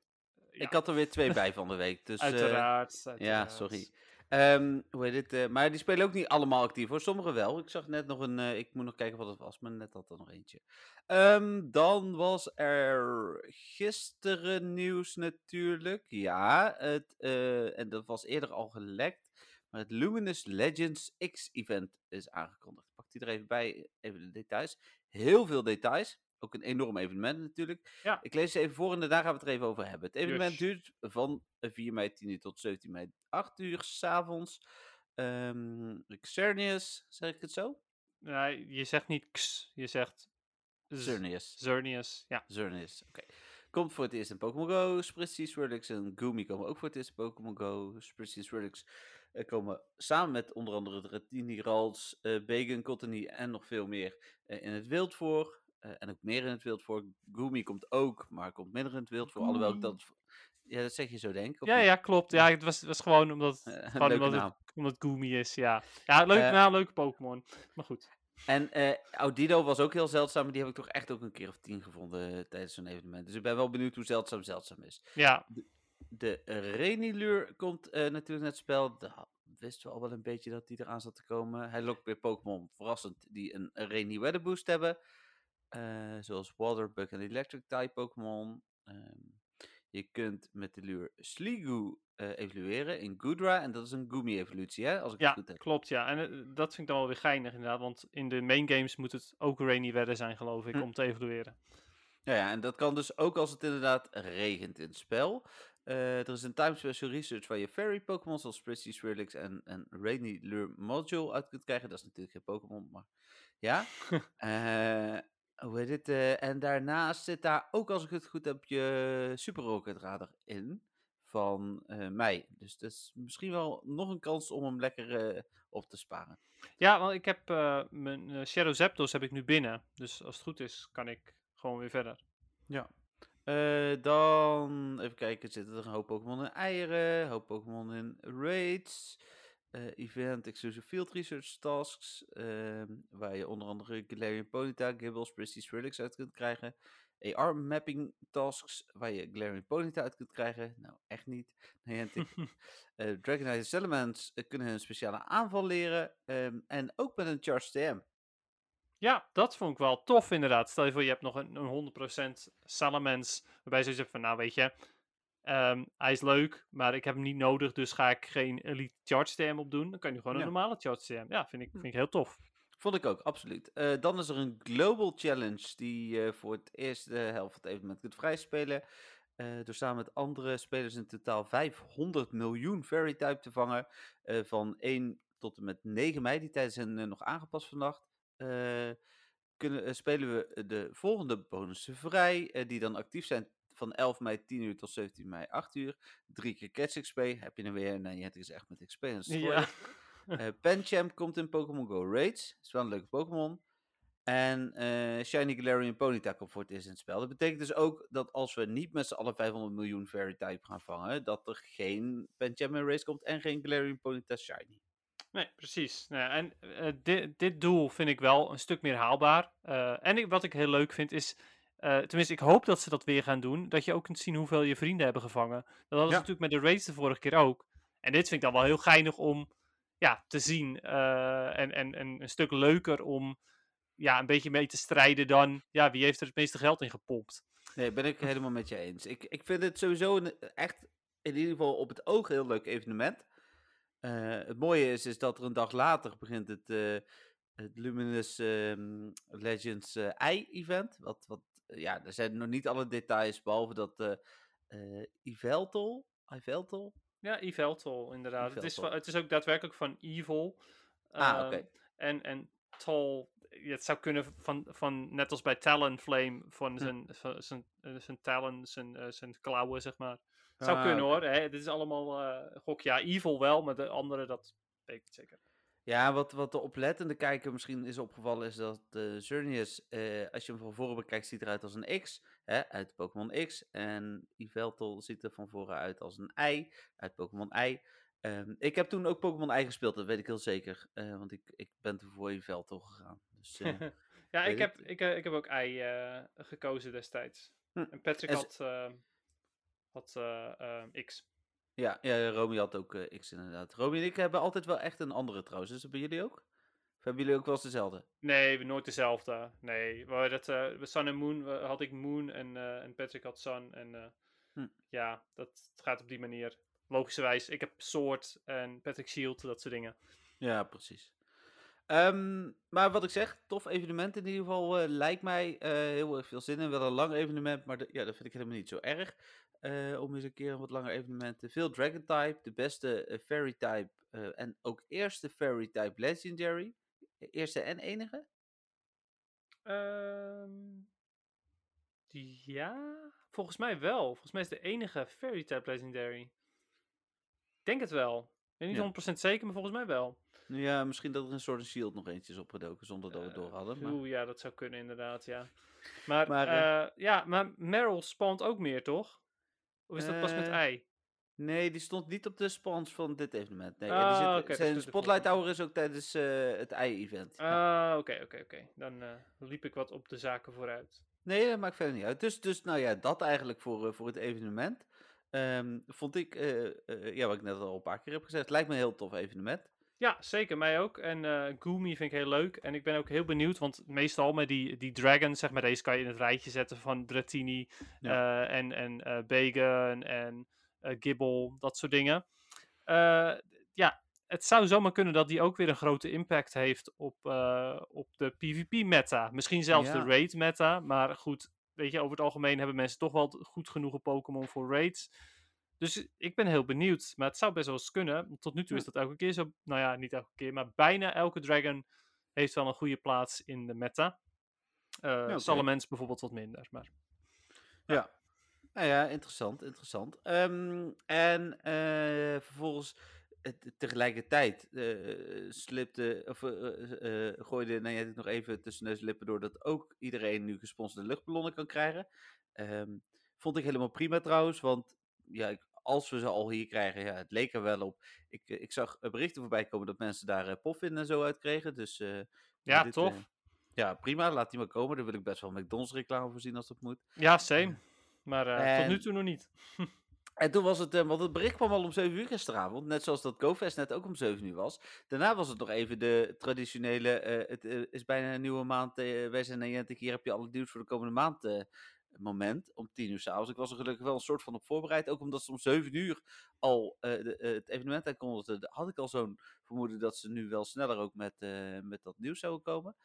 ja. Ik had er weer twee bij van de week. <laughs> Dus, uiteraard, uiteraard. Ja, sorry. Um, hoe heet het? maar die spelen ook niet allemaal actief hoor. Sommigen wel. Ik zag net nog een. ik moet nog kijken wat het was. Maar net had er nog eentje. Um, dan was er gisteren nieuws natuurlijk. Ja. Het, en dat was eerder al gelekt. Maar het Luminous Legends X-event is aangekondigd. Ik pak die er even bij, even de details. Heel veel details. Ook een enorm evenement natuurlijk. Ja. Ik lees het even voor en daarna gaan we het er even over hebben. Het evenement duurt van 4 mei 10 uur tot 17 mei 8 uur s'avonds. Um, zeg ik het zo? Ja, je zegt niet x, je zegt Xerneus. Xerneus, ja. Xerneus, oké. Komt voor het eerst in Pokémon Go. Spritzee, Swirlix en Goomy komen ook voor het eerst in Pokémon Go. Spritzee en Swirlix komen samen met onder andere de Retini, Rals, uh, eh, Bacon, Cottony en nog veel meer uh, in het wild voor. en ook meer in het wild voor. Goomy komt ook, maar komt minder in het wild voor. Alhoewel dat... Ja, dat zeg je zo, denk ik. Ja, ja, klopt. Ja, het was, was gewoon omdat, gewoon omdat, het, omdat Goomy is, ja. Ja, leuk naam, leuke Pokémon. Maar goed. En uh, Audido was ook heel zeldzaam, maar die heb ik toch echt ook een keer of tien gevonden tijdens zo'n evenement. Dus ik ben wel benieuwd hoe zeldzaam zeldzaam is. Ja. De Renilure komt uh, natuurlijk naar het spel. Dat wisten we al wel een beetje dat die eraan zat te komen. Hij lokt weer Pokémon verrassend die een Rainy Weather Boost hebben. Uh, zoals Water, Bug en Electric type Pokémon. Um, je kunt met de lure Sliggoo uh, evolueren in Goodra. En dat is een Goomy-evolutie, hè? Als ik ja, het goed heb. klopt, ja. En dat vind ik dan wel weer geinig inderdaad. Want in de main games moet het ook Rainy Weather zijn, geloof ik, hm. om te evolueren. Ja, ja, en dat kan dus ook als het inderdaad regent in het spel. Uh, er is een time special research waar je fairy Pokémon zoals Prissy, Swirlix en, en Rainy Lure Module uit kunt krijgen. Dat is natuurlijk geen Pokémon, maar ja. uh, <laughs> hoe heet het? Uh, en daarnaast zit daar ook, als ik het goed heb, je Super Rocket Radar in van mij. Dus dat is misschien wel nog een kans om hem lekker op te sparen. Ja, want ik heb mijn Shadow Zapdos heb ik nu binnen. Dus als het goed is, kan ik gewoon weer verder. Ja. Uh, dan, even kijken, zitten er een hoop Pokémon in eieren, een hoop Pokémon in raids, uh, event exclusive field research tasks, uh, waar je onder andere Galarian Ponyta, Gibbles, Prissy, Swirlix uit kunt krijgen. AR mapping tasks, waar je Galarian Ponyta uit kunt krijgen. Nou, echt niet. Niantic. <laughs> uh, Dragonite Salamence kunnen hun speciale aanval leren. Um, en ook met een Charge TM. Ja, dat vond ik wel tof inderdaad. Stel je voor, je hebt nog een, een 100% Salamence, waarbij ze zeggen van, nou weet je, Ehm, hij is leuk, maar ik heb hem niet nodig, dus ga ik geen Elite Charge TM op doen. Dan kan je gewoon een Ja. normale Charge TM. Ja, vind ik, Hm. vind ik heel tof. Vond ik ook, absoluut. Eh, dan is er een Global Challenge die je voor het eerste helft van het evenement kunt vrijspelen. Eh door samen met andere spelers in totaal 500 miljoen Fairy Type te vangen. van 1 tot en met 9 mei. Die tijden zijn nog aangepast vannacht. Eh, kunnen, eh, spelen we de volgende bonussen vrij. eh, die dan actief zijn van 11 mei 10 uur tot 17 mei 8 uur. Drie keer Catch XP. Heb je er weer? Nee, het is echt met XP. en. Ja. <laughs> Eh Pancham komt in Pokémon Go Raids. Is wel een leuke Pokémon. En eh, Shiny Galarian Ponyta komt voor het eerst in het spel. Dat betekent dus ook dat als we niet met z'n allen 500 miljoen Fairy Type gaan vangen, dat er geen Pancham in Race komt en geen Galarian Ponyta Shiny. Nee, precies. Nou en eh, dit, dit doel vind ik wel een stuk meer haalbaar. Eh, en ik, wat ik heel leuk vind is, eh, tenminste ik hoop dat ze dat weer gaan doen, dat je ook kunt zien hoeveel je vrienden hebben gevangen. Dat hadden ze natuurlijk met de raids de vorige keer ook. En dit vind ik dan wel heel geinig om ja, te zien. en, en, en een stuk leuker om ja, een beetje mee te strijden dan ja, wie heeft er het meeste geld in gepompt. Nee, ben ik helemaal met je eens. Ik, ik vind het sowieso een, echt, in ieder geval op het oog, heel leuk evenement. Eh, het mooie is, is dat er een dag later begint het, eh, het Luminous ehm, Legends eh ei-event. Wat, wat, ja, er zijn nog niet alle details, behalve dat eh Yveltal, Yveltal? Ja, Yveltal inderdaad. Het is, het is ook daadwerkelijk van Evil. Ah, oké. Ehm, En, en Tol, het zou kunnen van, van net als bij Talonflame, van Hm. zijn, van zijn, eh, zijn talon, zijn, zijn klauwen, zeg maar. Het zou Ah, kunnen hoor. Hè? Dit is allemaal eh, gok. Ja, Evil wel, maar de andere, dat weet ik niet zeker. Ja, wat, wat de oplettende kijker misschien is opgevallen is dat de Xerneas, eh, als je hem van voren bekijkt, ziet eruit als een X, hè, uit Pokémon X. En Yveltal ziet er van voren uit als een ei, uit Pokémon I. Ehm, ik heb toen ook Pokémon I gespeeld, dat weet ik heel zeker. eh, want ik, ik ben toen voor Yveltal gegaan. Dus, eh, <laughs> ja, ik heb, ik, eh, ik heb ook ei eh, gekozen destijds. Hm. En Patrick En had, eh, had eh, eh, X. ja, ja, Romy had ook eh, X inderdaad. Romy en ik hebben altijd wel echt een andere trouwens. Dat bij jullie ook? Of hebben jullie ook wel eens dezelfde? Nee, we- nooit dezelfde. Nee, we dat, bij Sun en Moon we- had ik Moon en, en Patrick had Sun. En Hm. ja, dat gaat op die manier. Logischerwijs, ik heb Sword en Patrick Shield, dat soort dingen. Ja, precies. Ehm, maar wat ik zeg, tof evenement in ieder geval. lijkt mij heel erg veel zin in. Wel een lang evenement, maar de- ja, dat vind ik helemaal niet zo erg. Eh, om eens een keer een wat langer evenement. Veel Dragon type, de beste eh, Fairy type eh, en ook eerste Fairy type Legendary. Eerste en enige? Ehm, ja, volgens mij wel. Volgens mij is de enige Fairy type Legendary. Ik denk het wel. Ik weet niet Ja. 100% zeker, maar volgens mij wel. Ja, misschien dat er een soort shield nog eentje is opgedoken zonder dat we het door hadden. Maar... Oeh, ja, dat zou kunnen inderdaad, ja. Maar, Maar, ja, maar Meryl spant ook meer, toch? Of is dat pas met Eh, ei? Nee, die stond niet op de spons van dit evenement. Nee, Ah, die zit, oké, dus zijn Spotlight. Hour is ook tijdens eh, het ei-event. Ah, oké, oké, oké. Dan eh, liep ik wat op de zaken vooruit. Nee, dat maakt verder niet uit. Dus, dus nou ja, dat eigenlijk voor, voor het evenement. Ehm, vond ik, ja, wat ik net al een paar keer heb gezegd, lijkt me een heel tof evenement. Ja, zeker, mij ook. En eh Goomy vind ik heel leuk. En ik ben ook heel benieuwd, want meestal met die, die Dragon, zeg maar, deze kan je in het rijtje zetten van Dratini eh, en, en eh Bagan en eh Gibble, dat soort dingen. Ja, het zou zomaar kunnen dat die ook weer een grote impact heeft op, op de PvP-meta. Misschien zelfs Ja. de raid-meta, maar goed, weet je, over het algemeen hebben mensen toch wel goed genoeg Pokémon voor raids. Dus ik ben heel benieuwd. Maar het zou best wel eens kunnen. Tot nu toe is dat elke keer zo. Nou ja, niet elke keer. Maar bijna elke Dragon heeft wel een goede plaats in de meta. Eh oké. Salamence bijvoorbeeld wat minder. Maar Ja. Nou ja, interessant, interessant. Ehm, en eh, vervolgens, eh, te- tegelijkertijd, eh slipte, of eh, eh, eh, gooide Niantic nog even tussen neus en lippen door dat ook iedereen nu gesponsorde luchtballonnen kan krijgen. Ehm, vond ik helemaal prima trouwens, want ja, ik- als we ze al hier krijgen, ja, het leek er wel op. Ik, eh, ik zag eh, berichten voorbij komen dat mensen daar eh poffin en zo uit kregen, dus... ja, dit, tof. ja, prima, laat die maar komen. Daar wil ik best wel McDonald's reclame voor zien als dat moet. ja, same. Maar tot nu toe nog niet. <laughs> En toen was het, want het bericht kwam al om 7 uur gisteravond, net zoals dat GoFest net ook om 7 uur was. Daarna was het nog even de traditionele, het is bijna een nieuwe maand, wij zijn Niantic, hier heb je alle nieuws voor de komende maand moment om tien uur s'avonds. Ik was er gelukkig wel een soort van op voorbereid. Ook omdat ze om zeven uur al eh, de, eh, het evenement aankondigden. Had ik al zo'n vermoeden dat ze nu wel sneller ook met, eh, met dat nieuws zouden komen.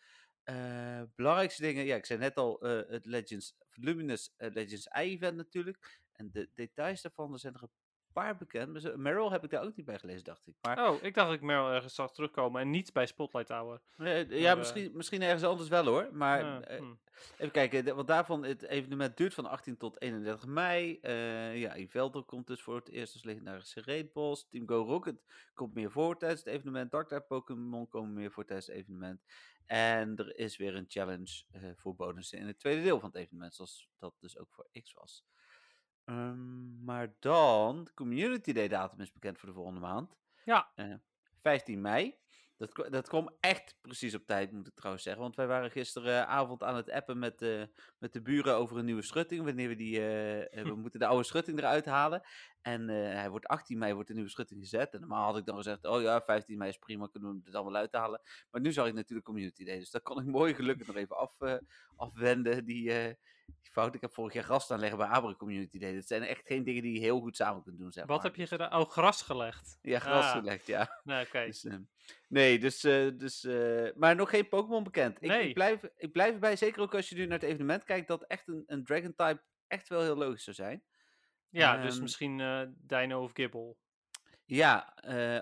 Belangrijkste dingen, ja, ik zei net al, het Legends, Luminous Legends I-event natuurlijk. En de details daarvan, er zijn er paar bekend. Meryl heb ik daar ook niet bij gelezen, dacht ik. Maar Oh, ik dacht dat ik Meryl ergens zag terugkomen en niet bij Spotlight Tower. eh, ja, eh, misschien, misschien ergens anders wel hoor. Maar Ja, eh, hm. even kijken, want daarvan, het evenement duurt van 18 tot 31 mei. Eh ja, Yveldo komt dus voor het eerst als legendarische raidboss. Team Go Rocket komt meer voor tijdens het evenement. Dark Pokémon komen meer voor tijdens het evenement. En er is weer een challenge voor bonussen in het tweede deel van het evenement. Zoals dat dus ook voor X was. Ehm, maar dan, de Community Day datum is bekend voor de volgende maand. Ja. Eh, 15 mei. Dat, dat kwam echt precies op tijd, moet ik trouwens zeggen. Want wij waren gisteravond aan het appen met, eh, met de buren over een nieuwe schutting. Wanneer we die. eh, eh, we <laughs> moeten de oude schutting eruit halen. En eh, hij wordt 18 mei wordt de nieuwe schutting gezet. En normaal had ik dan gezegd: Oh ja, 15 mei is prima, kunnen we het allemaal uithalen. Maar nu zag ik natuurlijk Community Day. Dus dat kon ik mooi gelukkig nog even af, eh, afwenden. Die, eh, die fout. Ik heb vorig jaar gras aanleggen bij Abra Community Day. Dat zijn echt geen dingen die je heel goed samen kunt doen. Zeg Wat maar. heb je gedaan? Oh, gras gelegd. Ja, gras Ah. gelegd, ja. <laughs> Nee, oké. Dus, ehm, nee, dus, eh, dus eh, maar nog geen Pokémon bekend. Ik, Nee. ik, blijf, ik blijf erbij, zeker ook als je nu naar het evenement kijkt, dat echt een, een Dragon type echt wel heel logisch zou zijn. Ja, dus Ehm, misschien eh Dino of Gibble. Ja,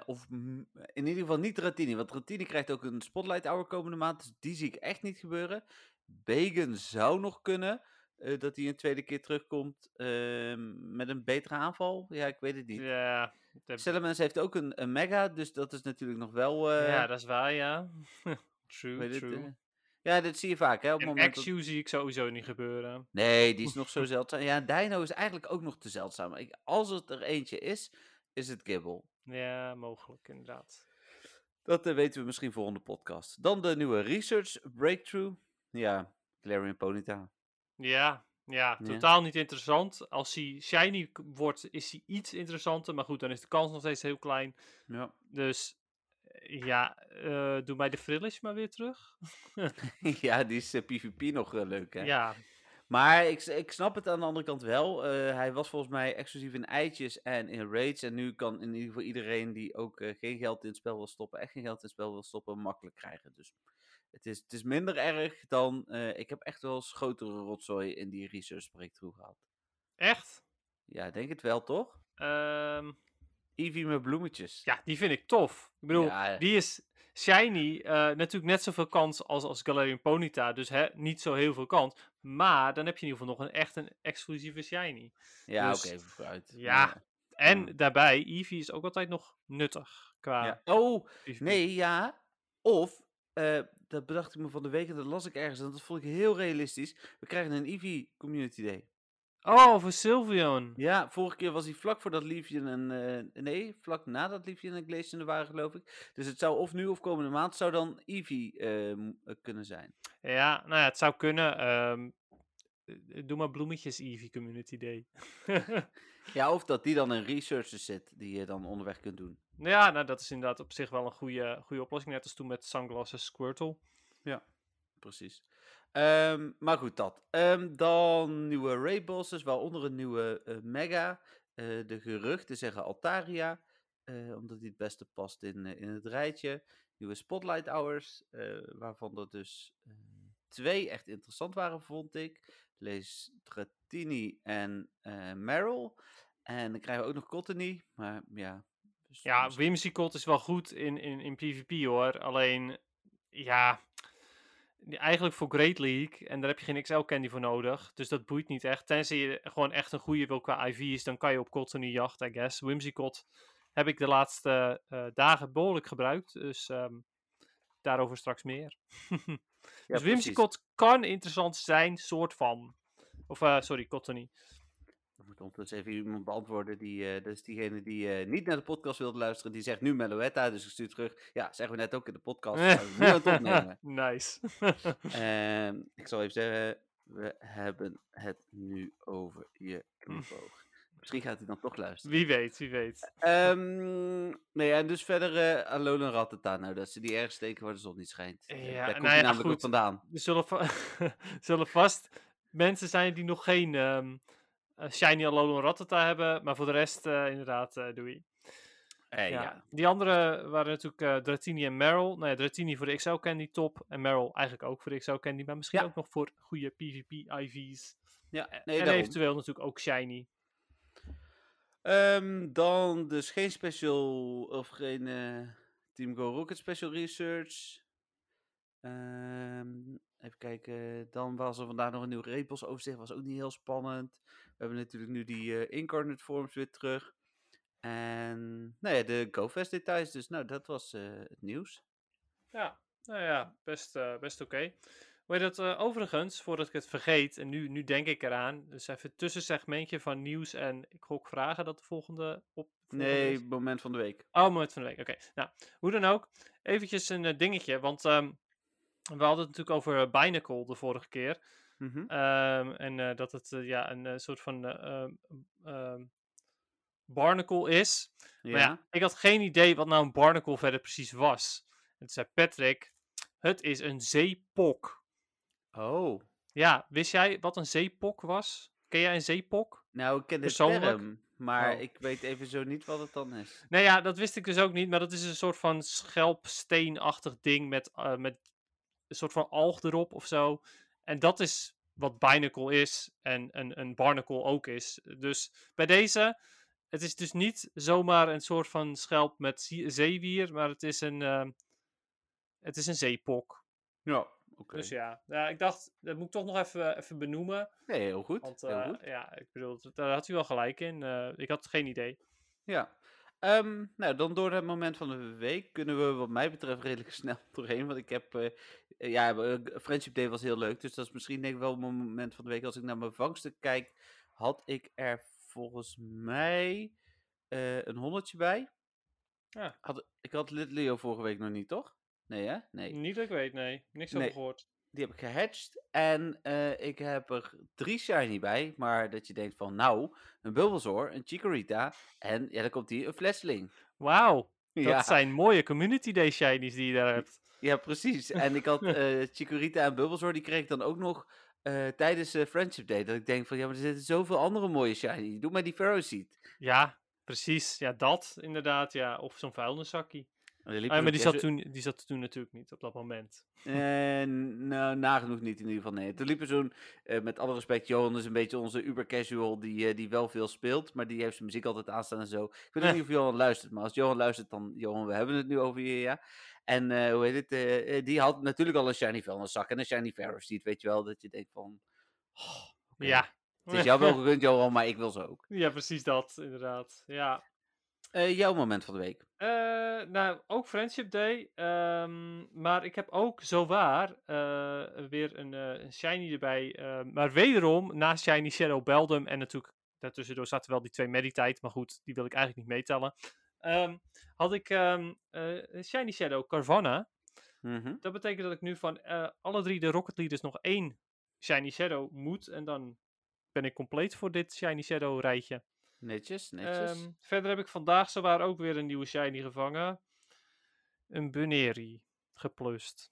of in ieder geval niet Ratini, want Ratini krijgt ook een Spotlight Hour komende maand, dus die zie ik echt niet gebeuren. Bacon zou nog kunnen, eh, dat hij een tweede keer terugkomt ehm, met een betere aanval. Ja, ik weet het niet. Ja, heeft ook een, een Mega, dus dat is natuurlijk nog wel... eh, ja, dat is waar, ja. <laughs> true, het, true. eh, ja, dat zie je vaak, hè. Op en moment dat- zie ik sowieso niet gebeuren. Nee, die is nog zo <laughs> zeldzaam. Ja, Dino is eigenlijk ook nog te zeldzaam. Ik, als het er eentje is, is het Gibble. Ja, mogelijk, inderdaad. Dat eh, weten we misschien volgende podcast. Dan de nieuwe Research Breakthrough. Ja, Clarion Ponyta. Ja, ja, Ja. totaal niet interessant. Als hij shiny wordt, is hij iets interessanter. Maar goed, dan is de kans nog steeds heel klein. Ja. Dus eh, ja, eh, doe mij de Frillish maar weer terug. <laughs> <laughs> ja, die is PvP nog eh, leuk, hè. Ja, Maar ik, ik snap het aan de andere kant wel. Hij was volgens mij exclusief in eitjes en in raids. En nu kan in ieder geval iedereen die ook geen geld in het spel wil stoppen, echt geen geld in het spel wil stoppen, makkelijk krijgen. Dus het is, het is minder erg dan... eh, ik heb echt wel eens grotere rotzooi in die research breakthrough gehad. echt? Ja, denk het wel, toch? Ehm, Eevee met bloemetjes. ja, die vind ik tof. Ik bedoel, Ja. die is shiny. eh, natuurlijk net zoveel kans als, als Galarian Ponyta. Dus hè, niet zo heel veel kans. Maar dan heb je in ieder geval nog een echt een exclusieve shiny. Ja, dus- oké, even vooruit. Ja. En Ja. daarbij, Eevee is ook altijd nog nuttig. Qua Ja. Oh, nee, ja. Of, eh, dat bedacht ik me van de week en dat las ik ergens en dat vond ik heel realistisch. We krijgen een Eevee Community Day. Oh, voor Sylveon. Ja, vorige keer was hij vlak voordat Leafje en... eh, nee, vlak nadat Leafje en Glacier er waren, geloof ik. Dus het zou of nu of komende maand zou dan Eevee eh, m- eh, kunnen zijn. Ja, nou ja, het zou kunnen. ehm, eh, doe maar bloemetjes Eevee Community Day. <laughs> Ja, of dat die dan in researchers zit, die je dan onderweg kunt doen. Ja, nou dat is inderdaad op zich wel een goede, goede oplossing. Net als toen met Sunglasses Squirtle. Precies. Ehm, maar goed, dat. Ehm, dan nieuwe raid bosses, waaronder een nieuwe eh, mega. Eh, de geruchten zeggen Altaria, eh, omdat die het beste past in, in het rijtje. Nieuwe Spotlight Hours, waarvan er dus twee echt interessant waren, vond ik. Lees Dratini en Meryl. En dan krijgen we ook nog Cottony, maar ja. Dus Ja, misschien- Whimsicott is wel goed in, in, in PvP hoor. Alleen, ja, eigenlijk voor Great League. En daar heb je geen XL candy voor nodig. Dus dat boeit niet echt. Tenzij je gewoon echt een goede wil qua IV's, dan kan je op Cottony jacht, I guess. Whimsicott heb ik de laatste eh, dagen behoorlijk gebruikt. Dus ehm, daarover straks meer. <laughs> Ja, dus. Whimsicott kan interessant zijn, soort van. Of, eh, sorry, Cottony. Er moet ondertussen even iemand beantwoorden. Die, dat is diegene die eh, niet naar de podcast wilde luisteren. Die zegt nu Meloetta, dus ik stuur terug. Ja, zeggen we net ook in de podcast. <laughs> we nu aan het opnemen. <laughs> nice. <laughs> Ehm, ik zal even zeggen, we hebben het nu over je knipoog. Misschien gaat hij dan toch luisteren. wie weet, wie weet. Ehm, nee, en dus verder uh, Alolan Rattata. Nou, dat ze die ergens steken waar de zon niet schijnt. Ja, Daar komt nou hij ja, namelijk ook goed. vandaan. Er zullen, va- zullen vast mensen zijn die nog geen ehm, eh, Shiny Alolan Rattata hebben. Maar voor de rest, eh, inderdaad, eh doei. Eh, Ja. ja. Die andere waren natuurlijk eh Dratini en Meryl. Nou ja, Dratini voor de XL Candy top. En Meryl eigenlijk ook voor de XL Candy. Maar misschien Ja. ook nog voor goede PvP IV's. Ja, Eh, nee, en daarom. eventueel natuurlijk ook Shiny. Ehm, dan dus geen special of geen eh, Team Go Rocket special research. Ehm, even kijken. Dan was er vandaag nog een nieuw Repos overzicht. Was ook niet heel spannend. We hebben natuurlijk nu die eh, incarnate forms weer terug. En nou ja, de GoFest details. Dus nou, dat was eh, het nieuws. Ja, nou ja, best, eh, best oké. Hoe heet dat overigens, voordat ik het vergeet, en nu, nu denk ik eraan, dus even een tussensegmentje van nieuws en ik gok vragen dat de volgende op. volgende is. Nee, moment van de week. Oh, moment van de week. Oké. Nou, hoe dan ook. Eventjes een dingetje. Want ehm, we hadden het natuurlijk over Binacle de vorige keer. Mhm. Ehm, en eh, dat het ja, een eh, soort van eh, ehm, ehm, barnacle is. Ja. Maar ja, ik had geen idee wat nou een barnacle verder precies was. En toen zei Patrick, het is een zeepok. Oh. Ja, wist jij wat een zeepok was? Ken jij een zeepok? Nou, ik ken de Persoonlijk? term. Maar Oh. ik weet even zo niet wat het dan is. Nee, ja, dat wist ik dus ook niet. Maar dat is een soort van schelpsteenachtig ding met, eh, met een soort van alg erop of zo. En dat is wat Binacle is en een, een Barnacle ook is. Dus bij deze, het is dus niet zomaar een soort van schelp met zeewier, maar het is een, ehm, het is een zeepok. Ja, oké. Dus ja. ja, ik dacht, dat moet ik toch nog even, even benoemen. Nee, heel goed. Want heel eh, goed. ja, ik bedoel, daar had u wel gelijk in. Eh, ik had geen idee. Ja. Ehm, nou, dan door het moment van de week kunnen we wat mij betreft redelijk <laughs> snel doorheen. Want ik heb, eh, eh, ja, eh, Friendship Day was heel leuk. Dus dat is misschien denk ik wel mijn moment van de week. Als ik naar mijn vangsten kijk, had ik er volgens mij eh, een honderdje bij. Ja. Had, ik had Little Leo vorige week nog niet, toch? Nee, hè? Nee. Niet dat ik weet, nee. Niks Nee. over gehoord. Die heb ik gehatcht. En eh, ik heb er drie shiny bij. Maar dat je denkt van, nou, een Bulbasaur, een Chikorita. En ja, dan komt hier een Flesling. Wauw, <laughs> dat Ja. zijn mooie Community Day shinies die je daar hebt. Ja, precies. En ik had <laughs> eh Chikorita en Bulbasaur, die kreeg ik dan ook nog eh, tijdens eh, Friendship Day. Dat ik denk van, ja, maar er zitten zoveel andere mooie shiny. Doe maar die Pharaoh Seed. Ja, precies. Ja, dat inderdaad. Ja. Of zo'n vuilniszakkie. En er liep Ah, maar die zat, toen, die zat toen natuurlijk niet op dat moment. Eh, nou, nagenoeg niet in ieder geval, nee. Toen liep er zo'n, eh, met alle respect, Johan is een beetje onze uber casual die, eh, die wel veel speelt. Maar die heeft zijn muziek altijd aanstaan en zo. Ik weet niet of Johan luistert, maar als Johan luistert, dan, Johan, we hebben het nu over je, ja. En eh, hoe heet het, eh, eh, die had natuurlijk al een shiny vuilniszak en een shiny Seed, weet je wel. Dat je denkt van, oh. Ja. Het is jou wel gegund, Johan, maar ik wil ze ook. ja, precies dat, inderdaad. Ja. Jouw moment van de week. Nou, ook Friendship Day. ehm, maar ik heb ook zowaar weer een, een shiny erbij. eh, maar wederom, naast Shiny Shadow Beldum en natuurlijk daartussendoor zaten wel die twee Meditite. Maar goed, die wil ik eigenlijk niet meetellen. Ehm, had ik eh, Shiny Shadow Carvanha. Mhm. Dat betekent dat ik nu van eh, alle drie de Rocket Leaders nog één Shiny Shadow moet. En dan ben ik compleet voor dit Shiny Shadow rijtje. Netjes, netjes. Ehm, verder heb ik vandaag zowaar ook weer een nieuwe shiny gevangen. Een Buneri geplust.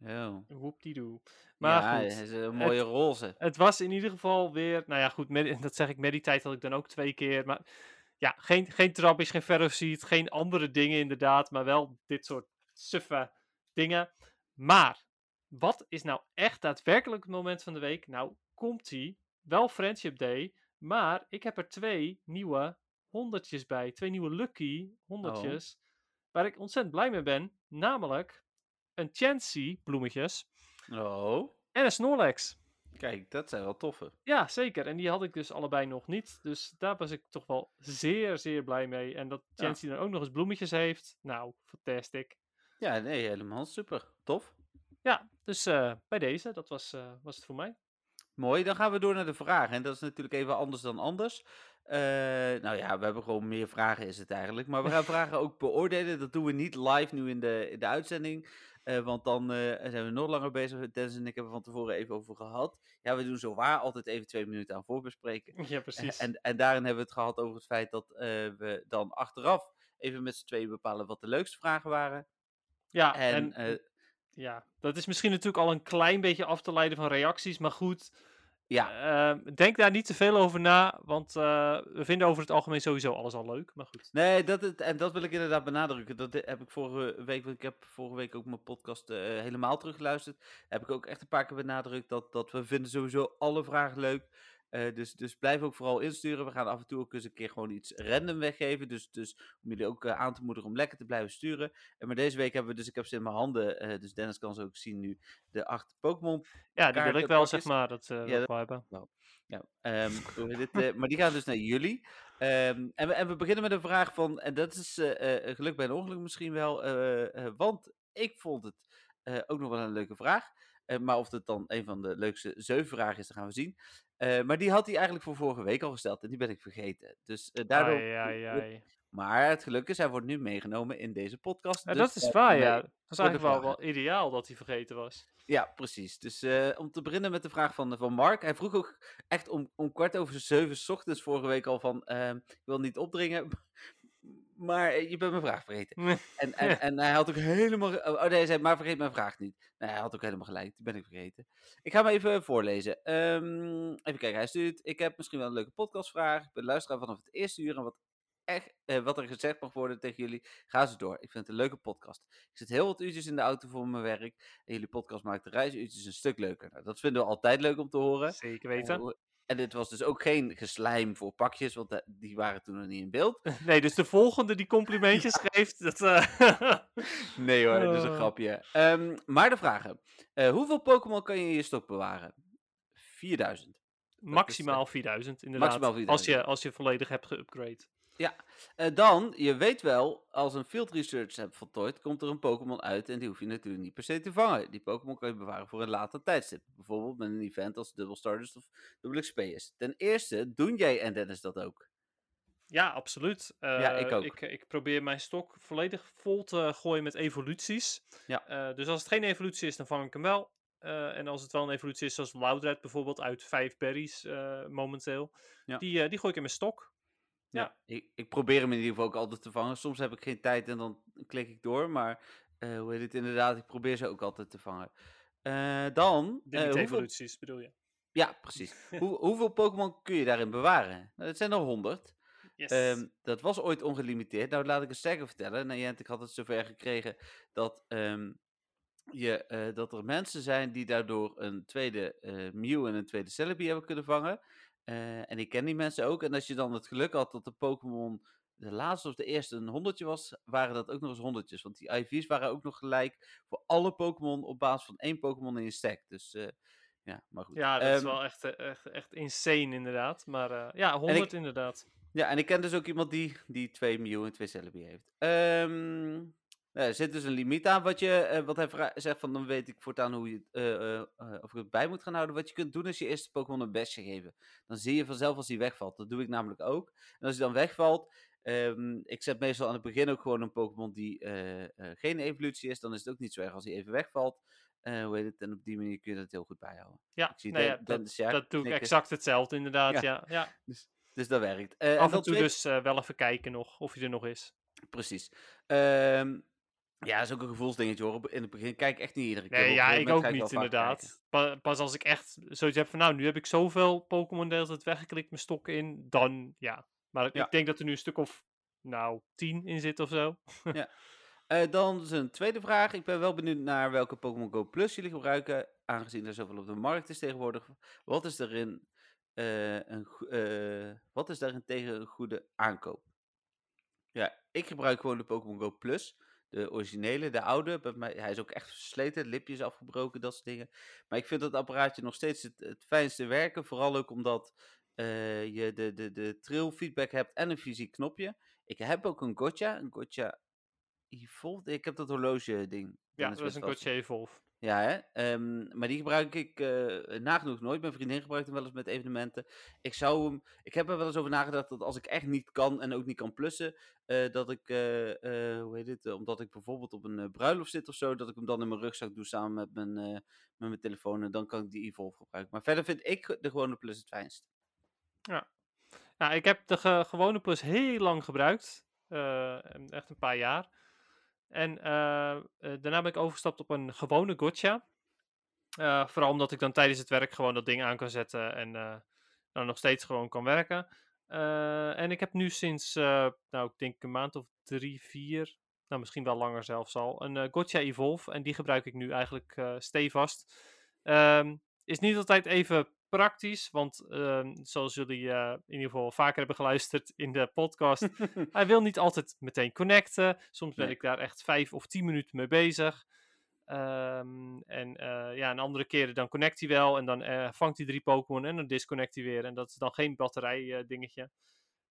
oh. Woepdiedoe. Maar ja, goed, het is een mooie roze. het was in ieder geval weer... Nou ja, goed, <laughs> dat zeg ik, Meditite had ik dan ook twee keer. Maar ja, geen, geen Trappies, geen Ferroseed, geen andere dingen inderdaad. Maar wel dit soort suffe dingen. Maar, wat is nou echt daadwerkelijk het moment van de week? Nou, komt-ie. Wel Friendship Day. Maar ik heb er twee nieuwe honderdjes bij. Twee nieuwe Lucky honderdjes. Waar ik ontzettend blij mee ben. Namelijk een Chansey bloemetjes Oh, en een Snorlax. Kijk, dat zijn wel toffe. Ja, zeker. En die had ik dus allebei nog niet. Dus daar was ik toch wel zeer, zeer blij mee. En dat Ja. Chansey dan ook nog eens bloemetjes heeft. Nou, fantastic. Ja, nee, helemaal super. Tof. Ja, dus eh, bij deze, dat was, eh, was het voor mij. Mooi, dan gaan we door naar de vragen. En dat is natuurlijk even anders dan anders. Eh, nou ja, we hebben gewoon meer vragen is het eigenlijk. Maar we gaan vragen ook beoordelen. Dat doen we niet live nu in de, in de uitzending. Eh, want dan eh, zijn we nog langer bezig. Dennis en ik hebben van tevoren even over gehad. Ja, we doen zo waar altijd even twee minuten aan voorbespreken. Ja, precies. En, en daarin hebben we het gehad over het feit dat eh, we dan achteraf even met z'n tweeën bepalen wat de leukste vragen waren. ja, En, en, ja, dat is misschien natuurlijk al een klein beetje af te leiden van reacties, maar goed. Ja. Ehm, denk daar niet te veel over na, want eh, we vinden over het algemeen sowieso alles al leuk, maar goed. Nee, dat, het, en dat wil ik inderdaad benadrukken. Dat heb ik vorige week, ik heb vorige week ook mijn podcast eh, helemaal teruggeluisterd. Heb ik ook echt een paar keer benadrukt dat, dat we vinden sowieso alle vragen leuk. Uh, dus, dus blijf ook vooral insturen. We gaan af en toe ook eens een keer gewoon iets random weggeven. Dus, dus om jullie ook uh, aan te moedigen om lekker te blijven sturen. En maar deze week hebben we dus, ik heb ze in mijn handen. Uh, dus Dennis kan ze ook zien nu. De acht Pokémon. Ja, die wil ik wel, zeg maar. Dat ja, dat hebben. Nou, ja, um, dit, maar die gaan dus naar jullie. Um, en, we, en we beginnen met een vraag van. En dat is geluk bij een ongeluk misschien wel. want ik vond het ook nog wel een leuke vraag. maar of het dan een van de leukste zeven vragen is, dat gaan we zien. Uh, maar die had hij eigenlijk voor vorige week al gesteld en die ben ik vergeten. Dus uh, daardoor. Ai, ai, <laughs> ai. Maar het geluk is, hij wordt nu meegenomen in deze podcast. Ja, dus dat is waar, ja. Dat is eigenlijk wel, wel, ideaal dat hij vergeten was. Ja, precies. Dus uh, om te beginnen met de vraag van, van Mark. Hij vroeg ook echt om, om kwart over zeven s ochtends vorige week al van... Ehm, ik wil niet opdringen, maar je bent mijn vraag vergeten. en, en, <laughs> en hij had ook helemaal... Oh nee, hij zei, maar vergeet mijn vraag niet. Nee, hij had ook helemaal gelijk. Die ben ik vergeten. Ik ga hem even voorlezen. Um, even kijken, hij stuurt... Ik heb misschien wel een leuke podcastvraag. Ik ben luisteraar vanaf het eerste uur en wat echt, eh, wat er gezegd mag worden tegen jullie, ga ze door. Ik vind het een leuke podcast. Ik zit heel wat uurtjes in de auto voor mijn werk. En jullie podcast maakt de reisuurtjes een stuk leuker. Nou, dat vinden we altijd leuk om te horen. Zeker weten. En, dit was dus ook geen geslijm voor pakjes, want die waren toen nog niet in beeld. <laughs> Nee, dus de volgende die complimentjes ja. geeft, dat... Uh... <laughs> nee hoor, dat is een grapje. Um, maar de vragen. Uh, hoeveel Pokémon kan je in je stok bewaren? 4000. Maximaal 4000, inderdaad. Maximaal 4000. Als je, als je volledig hebt geüpgrade. Ja, uh, dan, je weet wel, als een field research hebt voltooid, komt er een Pokémon uit en die hoef je natuurlijk niet per se te vangen. Die Pokémon kan je bewaren voor een later tijdstip. Bijvoorbeeld met een event als Double Stardust of Double XP is. Ten eerste, doen jij en Dennis dat ook? Ja, absoluut. Uh, ja, ik ook. Ik, ik, probeer mijn stok volledig vol te gooien met evoluties. Ja. Uh, dus als het geen evolutie is, dan vang ik hem wel. Uh, en als het wel een evolutie is, zoals Loudred bijvoorbeeld, uit vijf berries momenteel, ja. die, die gooi ik in mijn stok. Ja. Ik, ik, probeer hem in ieder geval ook altijd te vangen. Soms heb ik geen tijd en dan klik ik door. Maar uh, hoe heet het inderdaad? Ik probeer ze ook altijd te vangen. Uh, dan. De uh, evoluties bedoel je? Ja, precies. <laughs> Hoe, hoeveel Pokémon kun je daarin bewaren? Nou, dat zijn er honderd. Yes. Um, dat was ooit ongelimiteerd. Nou, laat ik het sterker vertellen. Nou, Jent, ik had het zover gekregen dat, um, je, dat er mensen zijn die daardoor een tweede Mew en een tweede Celebi hebben kunnen vangen. Uh, en ik ken die mensen ook. En als je dan het geluk had dat de Pokémon de laatste of de eerste een honderdje was, waren dat ook nog eens honderdjes. Want die IV's waren ook nog gelijk voor alle Pokémon op basis van één Pokémon in je stack. Dus uh, ja, maar goed. Ja, dat um, is wel echt, echt, echt insane inderdaad. Maar uh, ja, 100 ik, inderdaad. Ja, en ik ken dus ook iemand die, die twee Mew en twee Celebi heeft. Um, ja, er zit dus een limiet aan wat, je, uh, wat hij zegt van dan weet ik voortaan hoe je, uh, uh, of ik het bij moet gaan houden. Wat je kunt doen is je eerste Pokémon een bestje geven. Dan zie je vanzelf als hij wegvalt. Dat doe ik namelijk ook. En als hij dan wegvalt, um, ik zet meestal aan het begin ook gewoon een Pokémon die geen evolutie is. Dan is het ook niet zo erg als hij even wegvalt. hoe heet het? En op die manier kun je dat heel goed bijhouden. Ja, ik zie nee, dat, dat, ja, dat doe ik exact hetzelfde inderdaad. Ja, ja. ja. <laughs> Dus, dus dat werkt. Af en, en toe dus wel even kijken nog of hij er nog is. Precies. Um, ja, dat is ook een gevoelsdingetje hoor. In het begin kijk ik echt niet iedere keer. Nee, ja, ik ook niet inderdaad. Pas, pas, als ik echt zoiets heb van, nou, nu heb ik zoveel Pokémon hele tijd weggeklikt mijn stokken in, dan ja. Maar ik, Ja. ik denk dat er nu een stuk of, nou, tien in zit of zo. <laughs> Eh, dan is een tweede vraag. Ik ben wel benieuwd naar welke Pokémon Go Plus jullie gebruiken. Aangezien er zoveel op de markt is tegenwoordig. Wat is erin, eh, een, eh, wat is daarin tegen een goede aankoop? Ja, ik gebruik gewoon de Pokémon Go Plus. De originele, de oude. Bij mij, hij is ook echt versleten, lipjes afgebroken, dat soort dingen. Maar ik vind dat apparaatje nog steeds het, het fijnste werken. Vooral ook omdat eh, je de, de, de trill feedback hebt en een fysiek knopje. Ik heb ook een Gotcha, een Gotcha Evolved. Ik heb dat horloge ding. Ja, dat is weet een. Gotcha Evolve. Ja, hè? Ehm, maar die gebruik ik eh, nagenoeg nooit. Mijn vriendin gebruikt hem wel eens met evenementen. Ik zou hem. Ik heb er wel eens over nagedacht dat als ik echt niet kan en ook niet kan plussen, eh, dat ik, eh, hoe heet het, omdat ik bijvoorbeeld op een bruiloft zit of zo, dat ik hem dan in mijn rugzak doe samen met mijn, met mijn telefoon en dan kan ik die Evolve gebruiken. Maar verder vind ik de gewone plus het fijnst. Nou, ik heb de ge- gewone plus heel lang gebruikt. Echt een paar jaar. En uh, daarna ben ik overgestapt op een gewone gotcha. Uh, vooral omdat ik dan tijdens het werk gewoon dat ding aan kan zetten en dan nog steeds gewoon kan werken. en ik heb nu sinds, nou ik denk een maand of drie, vier, nou misschien wel langer zelfs al, een Gotcha Evolve. En die gebruik ik nu eigenlijk stevast. Um, is niet altijd even praktisch, want uh, zoals jullie uh, in ieder geval vaker hebben geluisterd in de podcast, <laughs> hij wil niet altijd meteen connecten. Soms ben ik daar echt vijf of tien minuten mee bezig. Um, en uh, ja, een andere keren dan connect hij wel en dan eh, vangt hij drie Pokémon en dan disconnect hij weer. En dat is dan geen batterij dingetje.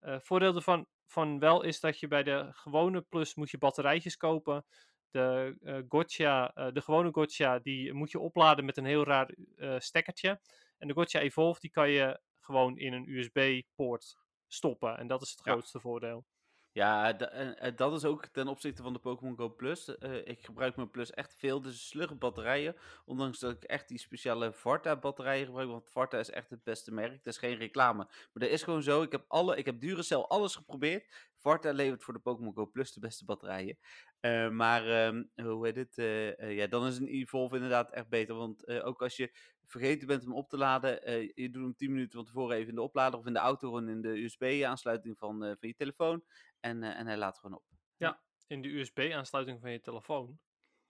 voordeel ervan van wel is dat je bij de gewone Plus moet je batterijtjes kopen. De, uh, gotcha, uh, de gewone gotcha, die moet je opladen met een heel raar uh, stekkertje. En de gotcha Evolve, die kan je gewoon in een USB-poort stoppen. En dat is het grootste ja. voordeel. Ja, en dat is ook ten opzichte van de Pokémon Go Plus. ik gebruik mijn Plus echt veel, dus slugge batterijen. Ondanks dat ik echt die speciale Varta batterijen gebruik. Want Varta is echt het beste merk. Dat is geen reclame. Maar dat is gewoon zo. Ik heb, alle, ik heb Duracell alles geprobeerd. Varta levert voor de Pokémon Go Plus de beste batterijen. Uh, maar uh, hoe heet het? Uh, ja, dan is een Evolve inderdaad echt beter. Want ook als je vergeten bent hem op te laden, je doet hem 10 minuten van tevoren even in de oplader of in de auto, gewoon in de USB-aansluiting van, van je telefoon. En, en hij laat gewoon op. Ja, in de USB-aansluiting van je telefoon.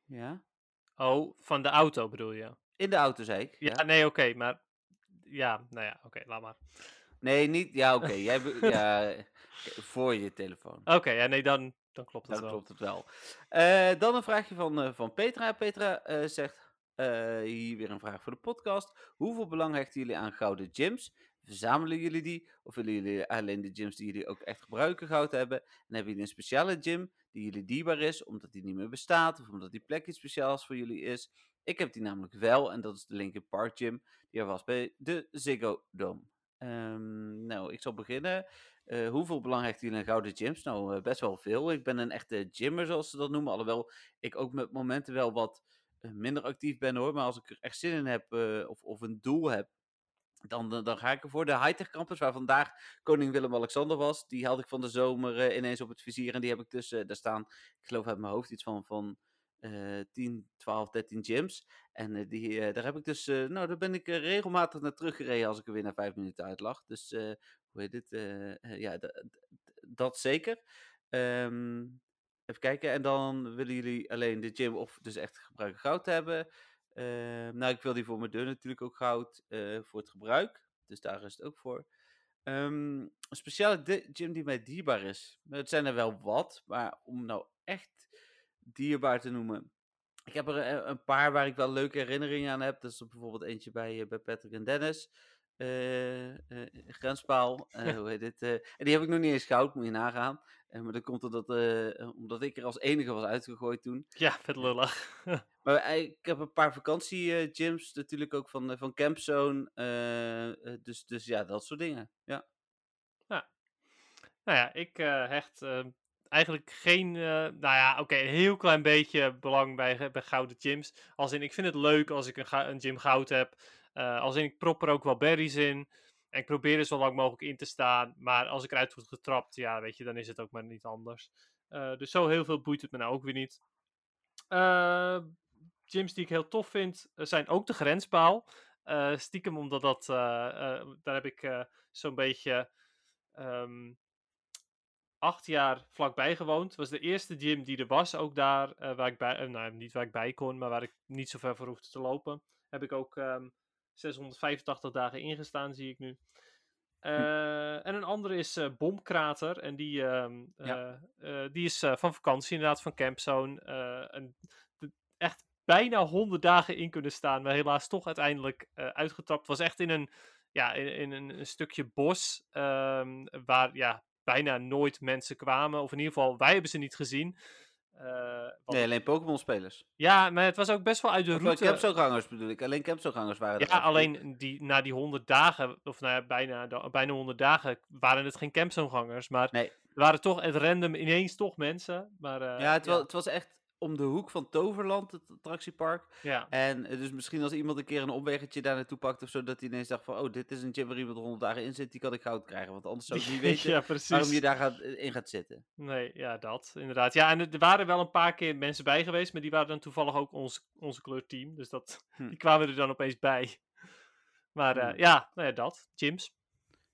Ja. Oh, van de auto bedoel je? In de auto, zei ik. Ja, ja. nee, oké, okay, maar. Ja, nou ja, oké, okay, laat maar. Nee, niet. Ja, oké. Okay. Jij. <laughs> Ja, voor je telefoon. Oké, ja, nee, dan, dan klopt het dan wel. klopt het wel. Dan een vraagje van, van Petra. Petra zegt, hier weer een vraag voor de podcast. Hoeveel belang hechten jullie aan gouden gyms? Verzamelen jullie die? Of willen jullie alleen de gyms die jullie ook echt gebruiken goud hebben? En hebben jullie een speciale gym die jullie dierbaar is, omdat die niet meer bestaat? Of omdat die plek iets speciaals voor jullie is? Ik heb die namelijk wel, en dat is de Linkin Park Gym. Die er was bij de Ziggo Dome. Um, nou, ik zal beginnen. Uh, hoeveel belang hechten jullie aan gouden gyms? Nou, uh, best wel veel. Ik ben een echte gymmer, zoals ze dat noemen. Alhoewel ik ook met momenten wel wat minder actief ben hoor. Maar als ik er echt zin in heb of, of een doel heb, dan, dan ga ik ervoor. De high-tech campus, waar vandaag koning Willem-Alexander was, die had ik van de zomer ineens op het vizier. En die heb ik dus, daar staan, ik geloof uit mijn hoofd, iets van, van uh, 10, 12, 13 gyms. En die, daar heb ik dus, nou, daar ben ik regelmatig naar teruggereden als ik er weer na vijf minuten uit lag. Dus hoe heet dit? ja, dat zeker. Um, even kijken. En dan willen jullie alleen de gym of dus echt gebruiken goud hebben. nou, ik wil die voor mijn deur natuurlijk ook goud voor het gebruik. Dus daar is het ook voor. Um, een speciale gym die mij dierbaar is. Het zijn er wel wat, maar om nou echt dierbaar te noemen. Ik heb er eh, een paar waar ik wel leuke herinneringen aan heb. Dat is bijvoorbeeld eentje bij, eh, bij Patrick en Dennis. Uh, uh, grenspaal, uh, hoe heet dit? en die heb ik nog niet eens goud, moet je nagaan. maar dat komt omdat, omdat ik er als enige was uitgegooid toen. Ja, vet lullig. <laughs> maar ik heb een paar vakantiegyms natuurlijk ook van, van Campzone. dus, dus ja, dat soort dingen. Ja. ja. Nou ja, ik hecht eigenlijk geen, uh, nou ja, oké, okay, een heel klein beetje belang bij, bij gouden gyms. Als in, ik vind het leuk als ik een, een gym goud heb. Uh, als in, ik prop er ook wel berries in. En ik probeer er zo lang mogelijk in te staan. Maar als ik eruit word getrapt, ja, weet je, dan is het ook maar niet anders. Uh, dus zo heel veel boeit het me nou ook weer niet. gyms die ik heel tof vind, zijn ook de grenspaal. stiekem omdat dat, daar heb ik zo'n beetje... Um, acht jaar vlakbij gewoond. Het was de eerste gym die er was, ook daar uh, waar ik bij, uh, nou niet waar ik bij kon, maar waar ik niet zo ver voor hoefde te lopen. Heb ik ook ehm, 685 dagen ingestaan, zie ik nu. Uh, en een andere is Bomkrater. En die, um, ja. die is van vakantie, inderdaad, van Campzone. en echt bijna 100 dagen in kunnen staan, maar helaas toch uiteindelijk uitgetrapt. Was echt in een, ja, in, in een, een, stukje bos, um, waar ja, bijna nooit mensen kwamen. Of in ieder geval, wij hebben ze niet gezien. Uh, nee, alleen Pokémon-spelers. Ja, maar het was ook best wel uit de of route. Bedoel ik. Alleen capsule waren Ja, alleen die, na die 100 dagen, of nou ja, bijna, bijna 100 dagen, waren het geen capsule-gangers. Maar nee. er waren toch het random ineens toch mensen. Maar, uh, ja, het, ja. Was, het was echt om de hoek van Toverland, het attractiepark. Ja. En eh, dus misschien als iemand een keer een omweggetje daar naartoe pakt of zo, dat hij ineens dacht van, oh, dit is een gym waar iemand 100 dagen in zit, die kan ik goud krijgen. Want anders zou ik niet <laughs> weten ja, waarom je daar gaat, eh, in gaat zitten. Nee, ja, dat, inderdaad. Ja, en er waren wel een paar keer mensen bij geweest, maar die waren dan toevallig ook ons, onze kleurteam. Dus dat, <laughs> Hm. die kwamen er dan opeens bij. <laughs> Maar eh, Hmm. ja, nou ja, dat. Gyms.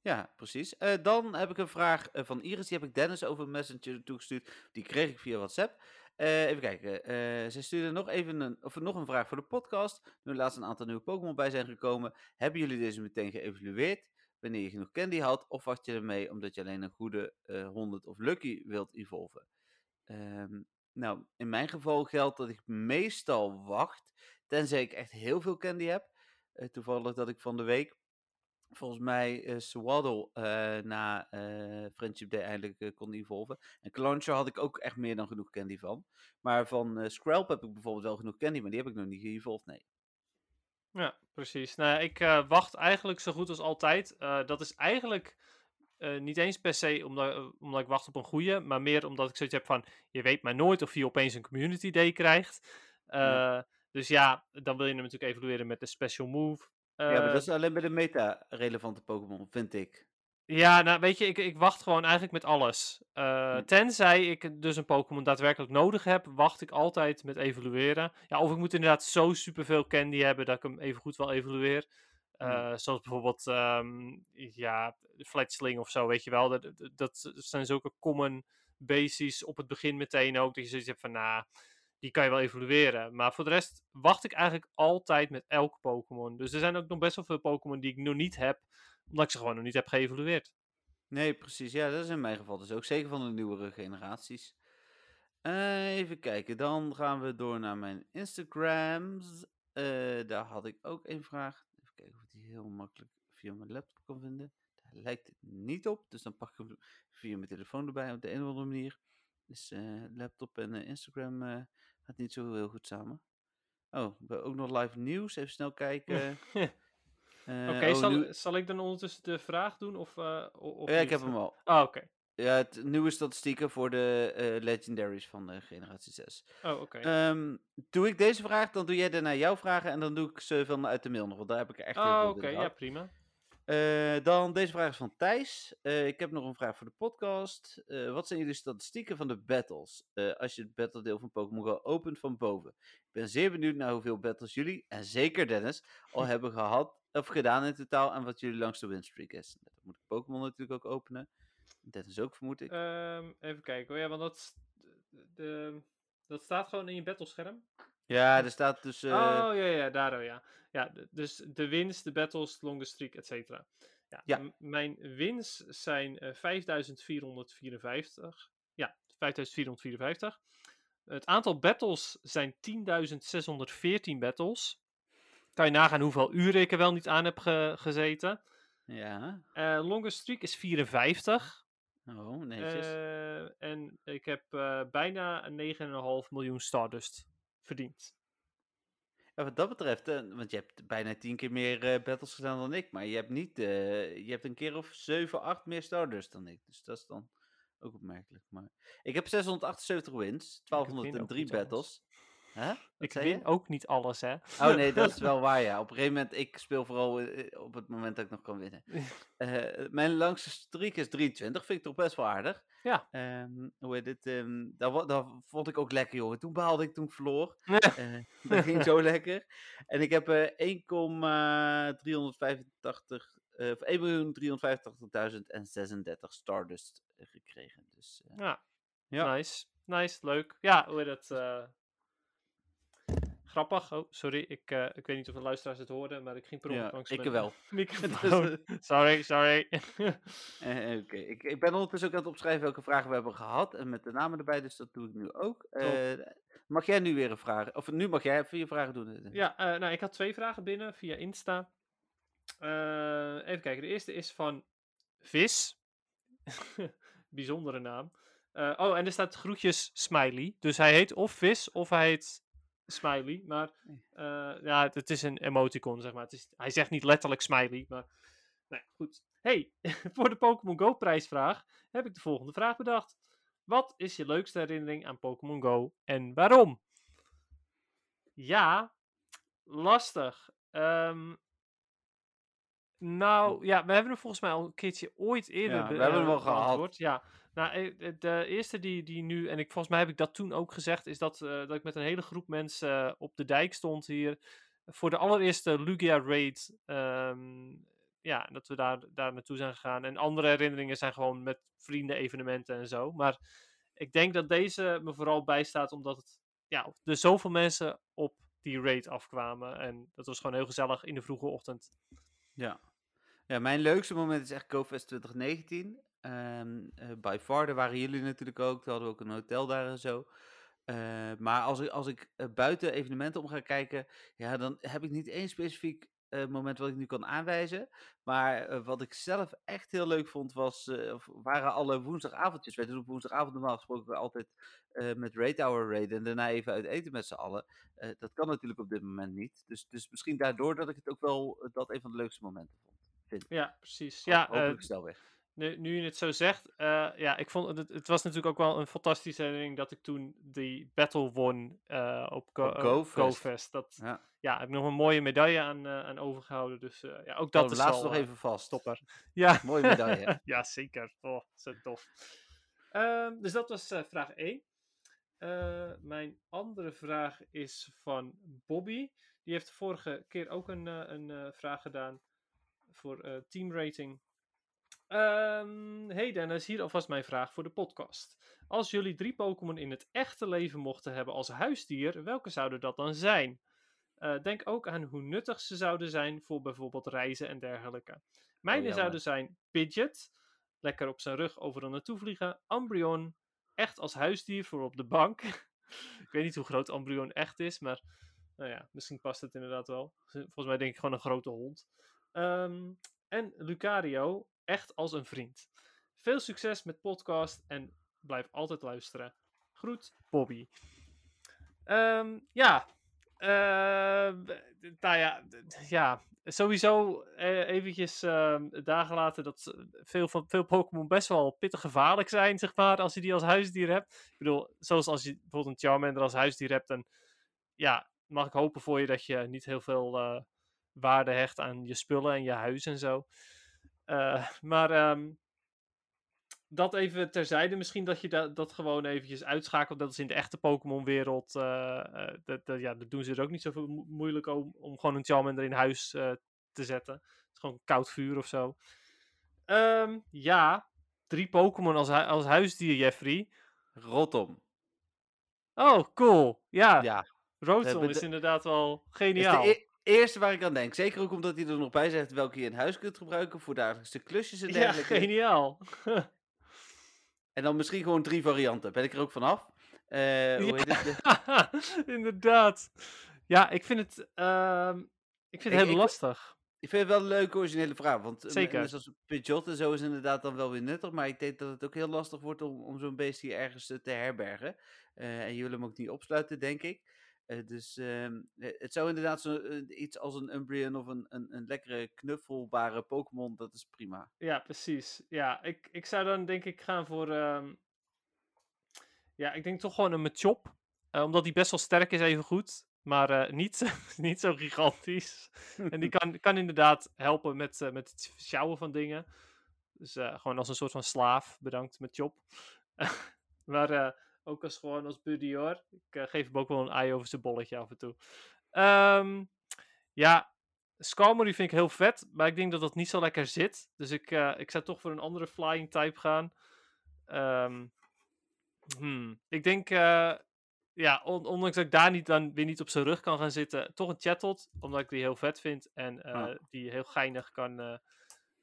Ja, precies. Dan heb ik een vraag van Iris. Die heb ik Dennis over Messenger toegestuurd. Die kreeg ik via WhatsApp. Eh, even kijken. Eh zij stuurde nog even een, of nog een vraag voor de podcast. Nu er laatst een aantal nieuwe Pokémon bij zijn gekomen. Hebben jullie deze meteen geëvalueerd? Wanneer je genoeg candy had? Of wacht je ermee omdat je alleen een goede eh 100 of Lucky wilt evolven? Ehm, nou, in mijn geval geldt dat ik meestal wacht. Tenzij ik echt heel veel candy heb. Toevallig dat ik van de week volgens mij eh Swaddle eh, na eh, Friendship Day eindelijk kon evolven. En Clauncher had ik ook echt meer dan genoeg candy van. Maar van Skrelp heb ik bijvoorbeeld wel genoeg candy, maar die heb ik nog niet geëvolved, nee. Ja, precies. Nou, ik wacht eigenlijk zo goed als altijd. Dat is eigenlijk niet eens per se omdat, omdat ik wacht op een goede, maar meer omdat ik zoiets heb van, je weet maar nooit of je opeens een community day krijgt. Ja. Dus ja, dan wil je hem natuurlijk evalueren met de special move. Ja, maar Eh, dat is alleen bij de meta-relevante Pokémon, vind ik. Ja, nou weet je, ik, ik wacht gewoon eigenlijk met alles. Eh, Hm. Tenzij ik dus een Pokémon daadwerkelijk nodig heb, wacht ik altijd met evalueren. Ja, of ik moet inderdaad zo superveel candy hebben dat ik hem even goed wel evalueer. Eh, Zoals bijvoorbeeld, ehm, ja, Fletchling of zo, weet je wel. Dat, dat- dat zijn zulke common bases op het begin meteen ook. Dat je zoiets hebt van, nou, die kan je wel evalueren. Maar voor de rest wacht ik eigenlijk altijd met elk Pokémon. Dus er zijn ook nog best wel veel Pokémon die ik nog niet heb, omdat ik ze gewoon nog niet heb geëvalueerd. Nee, precies. Ja, dat is in mijn geval dus ook. Zeker van de nieuwere generaties. Eh, even kijken. Dan gaan we door naar mijn Instagrams. Eh, daar had ik ook een vraag. Even kijken of ik die heel makkelijk via mijn laptop kan vinden. Daar lijkt het niet op. Dus dan pak ik hem via mijn telefoon erbij op de een of andere manier. Dus eh, laptop en Instagram gaat niet zo heel goed samen. Oh, we ook nog live nieuws. Even snel <laughs> kijken. Eh, Oké, oh, zal, nu- zal ik dan ondertussen de vraag doen? Of, eh, of ja, ik heb hem al. Ah, oké. Ja, het nieuwe statistieken voor de eh, legendaries van de generatie 6. Oh, oké. Ehm, doe ik deze vraag, dan doe jij daarna jouw vragen en dan doe ik ze van uit de mail nog, want daar heb ik echt heel oh, veel oké, ja, prima. Eh, dan deze vraag is van Thijs. Eh, ik heb nog een vraag voor de podcast. Eh, wat zijn jullie statistieken van de battles? Als je het battledeel van Pokémon Go opent van boven. Ik ben zeer benieuwd naar hoeveel battles jullie, en zeker Dennis, al <laughs> hebben gehad of gedaan in totaal en wat jullie langste winstreak is. Dan moet ik Pokémon natuurlijk ook openen. Dennis ook, vermoed ik. Ehm, even kijken. Oh ja, want dat, de- dat staat gewoon in je battlescherm. Ja, er staat dus... eh, Oh, ja, ja, daar, oh, ja. Ja, dus de wins, de battles, de longest streak, et cetera. Ja, mijn wins zijn eh 5454. Ja, 5454. Het aantal battles zijn 10.614 battles. Kan je nagaan hoeveel uren ik er wel niet aan heb ge- gezeten. Ja. Eh longest streak is 54. Oh, netjes. En ik heb bijna een 9,5 miljoen Stardust verdiend. Ja, wat dat betreft, eh, want je hebt bijna tien keer meer eh, battles gedaan dan ik, maar je hebt niet, eh, je hebt een keer of 7, 8 meer Stardust dan ik. Dus dat is dan ook opmerkelijk. Maar ik heb 678 wins, win ook 1203 niet alles. battles. Ik je? win ook niet alles, hè? Oh nee, <laughs> dat is wel waar ja. Op een gegeven moment, ik speel vooral eh, op het moment dat ik nog kan winnen. <laughs> Eh, mijn langste streak is 23, vind ik toch best wel aardig. Ja. Ehm, hoe heet het? ehm, dat, wa- dat vond ik ook lekker, jongen. Toen behaalde ik toen ik verloor. <laughs> Eh, dat ging zo lekker. En ik heb eh 1,385, eh, of 1.385.036 Stardust gekregen. Dus Ja, Ja. nice. Nice, leuk. Ja, hoe heet het? Eh, Grappig. Oh, sorry. Ik, eh, ik weet niet of de luisteraars het hoorden, maar ik ging per ongeluk ja, langs ik mijn wel. <laughs> microfoon. <laughs> <laughs> sorry, sorry. Eh, Oké, ik, ik ben ondertussen ook aan het opschrijven welke vragen we hebben gehad. En met de namen erbij, dus dat doe ik nu ook. Eh, mag jij nu weer een vraag? Of nu mag jij je vragen doen. eh. ja, eh, nou, ik had twee vragen binnen via Insta. Eh, even kijken. De eerste is van Vis. Bijzondere naam. Eh, oh, en er staat groetjes Smiley. Dus hij heet of Vis of hij heet Smiley. Maar eh, ja, het, het is een emoticon, zeg maar. Het is, hij zegt niet letterlijk Smiley, maar... Nee, goed. Hey, <laughs> voor de Pokémon Go prijsvraag heb ik de volgende vraag bedacht. Wat is je leukste herinnering aan Pokémon Go en waarom? Ja, lastig. Ehm, nou, ja, we hebben hem volgens mij al een keertje ooit eerder Ja, we hebben hem eh, al gehad. Ja, nou, eh, de eerste die, die nu, en ik, volgens mij heb ik dat toen ook gezegd, is dat, eh, dat ik met een hele groep mensen eh, op de dijk stond hier voor de allereerste Lugia Raid. ehm, ja, dat we daar, daar naartoe zijn gegaan. En andere herinneringen zijn gewoon met vrienden, evenementen en zo. Maar ik denk dat deze me vooral bijstaat omdat het, ja, er zoveel mensen op die raid afkwamen. En dat was gewoon heel gezellig in de vroege ochtend. Ja. ja, mijn leukste moment is echt GoFest 2019. Ehm eh, by far, daar waren jullie natuurlijk ook. Toen hadden we ook een hotel daar en zo. Eh, maar als ik, als ik eh, buiten evenementen om ga kijken, ja, dan heb ik niet één specifiek eh, moment wat ik nu kan aanwijzen. Maar eh, wat ik zelf echt heel leuk vond, was, eh, waren alle woensdagavondjes. Wij doen op woensdagavond normaal gesproken altijd eh, met Raid Hour Raid en daarna even uit eten met z'n allen. Eh, dat kan natuurlijk op dit moment niet. Dus, dus misschien daardoor dat ik het ook wel eh, dat een van de leukste momenten vond. Vind. Ja, precies. Ja, hopelijk eh, snel weg. Nu, nu je het zo zegt, eh, ja, ik vond het, het was natuurlijk ook wel een fantastische herinnering dat ik toen die battle won eh, op, Go, Op eh, GoFest. GoFest. Dat, Ja. ja, heb ik nog een mooie medaille aan, eh, aan overgehouden. Dus eh, ja, ook Dat dat is laatst al, nog eh, even vast. topper. <laughs> Ja. Mooie medaille. <laughs> ja, zeker. Oh, zo tof. Ehm, dus dat was eh, vraag 1. Eh, mijn andere vraag is van Bobby. Die heeft de vorige keer ook een, eh, een eh, vraag gedaan voor eh teamrating. Ehm hey Dennis, hier alvast mijn vraag voor de podcast. Als jullie drie Pokémon in het echte leven mochten hebben als huisdier, welke zouden dat dan zijn? Eh, denk ook aan hoe nuttig ze zouden zijn voor bijvoorbeeld reizen en dergelijke. Mijne jammer. zouden zijn Pidgeot, lekker op zijn rug overal naartoe vliegen. Umbreon, echt als huisdier voor op de bank. <laughs> ik weet niet hoe groot Umbreon echt is, maar nou ja, misschien past het inderdaad wel. Volgens mij denk ik gewoon een grote hond. Ehm, en Lucario, echt als een vriend. Veel succes met podcast en blijf altijd luisteren. Groet, Bobby. Ehm, ja, Ehm, nou ja, ja, sowieso eh, eventjes ehm, dagen later dat veel, van, veel Pokémon best wel pittig gevaarlijk zijn, zeg maar, als je die als huisdier hebt. Ik bedoel, zoals als je bijvoorbeeld een Charmander als huisdier hebt, dan ja, mag ik hopen voor je dat je niet heel veel eh, waarde hecht aan je spullen en je huis en zo. Eh, <laughs> maar ehm, dat even terzijde. Misschien dat je da- dat gewoon eventjes uitschakelt. Dat is in de echte Pokémon-wereld. eh, eh, dat, dat, ja, dat doen ze er ook niet zoveel mo- moeilijk om, om gewoon een Charmander in huis te zetten. Het is gewoon koud vuur of zo. Ehm, ja, drie Pokémon als, hu- als huisdier, Jeffrey. Rotom. Oh, cool. Ja, Ja. Rotom is de- inderdaad wel is geniaal. de e- eerste waar ik aan denk. Zeker ook omdat hij er nog bij zegt welke je in huis kunt gebruiken voor dagelijkse klusjes en Ja, dergelijke. geniaal. En dan misschien gewoon drie varianten. Ben ik er ook vanaf. Eh hoe heet het? De- <laughs> Inderdaad. Ja, ik vind het, ehm, ik vind het heel ik- lastig. Ik vind het wel een leuke originele vraag. Want eh, Zeker. zoals Pidgeot en zo is inderdaad dan wel weer nuttig. Maar ik denk dat het ook heel lastig wordt om, om zo'n beest hier ergens eh, te herbergen. Eh, en je wil hem ook niet opsluiten, denk ik. Eh, dus ehm, eh, het zou inderdaad zo, eh, iets als een Umbreon of een, een, een lekkere knuffelbare Pokémon, dat is prima. Ja, precies. Ja, ik, ik zou dan denk ik gaan voor, ehm, ja, ik denk toch gewoon een Machop. Omdat die best wel sterk is even goed. Maar niet, zo- <laughs> niet zo gigantisch. en die <laughs> kan, kan inderdaad helpen met, met het sjouwen van dingen. Dus gewoon als een soort van slaaf. Bedankt met Chop. <laughs> maar ook als gewoon als buddy hoor. Ik eh, geef hem ook wel een ei over zijn bolletje af en toe. Ehm, ja, Skarmory vind ik heel vet. Maar ik denk dat dat niet zo lekker zit. Dus ik, eh, ik zou toch voor een andere flying type gaan. Ehm, hmm, Ik denk... eh, ja, on- ondanks dat ik daar niet, dan weer niet op zijn rug kan gaan zitten, toch een chatbot, omdat ik die heel vet vind en Ah. die heel geinig kan,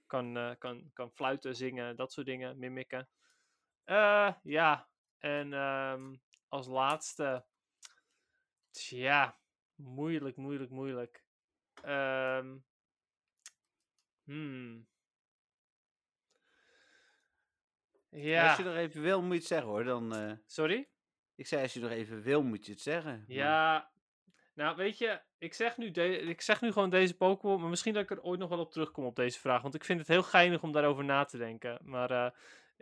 kan, kan, kan fluiten, zingen, dat soort dingen, mimikken. Ja, en ehm, als laatste, tja, moeilijk, moeilijk, moeilijk. Ehm, hmm. Ja, Als je er even wil, moet je het zeggen hoor. Dan, eh, sorry? ik zei, als je er even wil, moet je het zeggen. Maar- Ja, nou weet je, ik zeg, nu de- ik zeg nu gewoon deze Pokémon, maar misschien dat ik er ooit nog wel op terugkom op deze vraag. Want ik vind het heel geinig om daarover na te denken. Maar eh,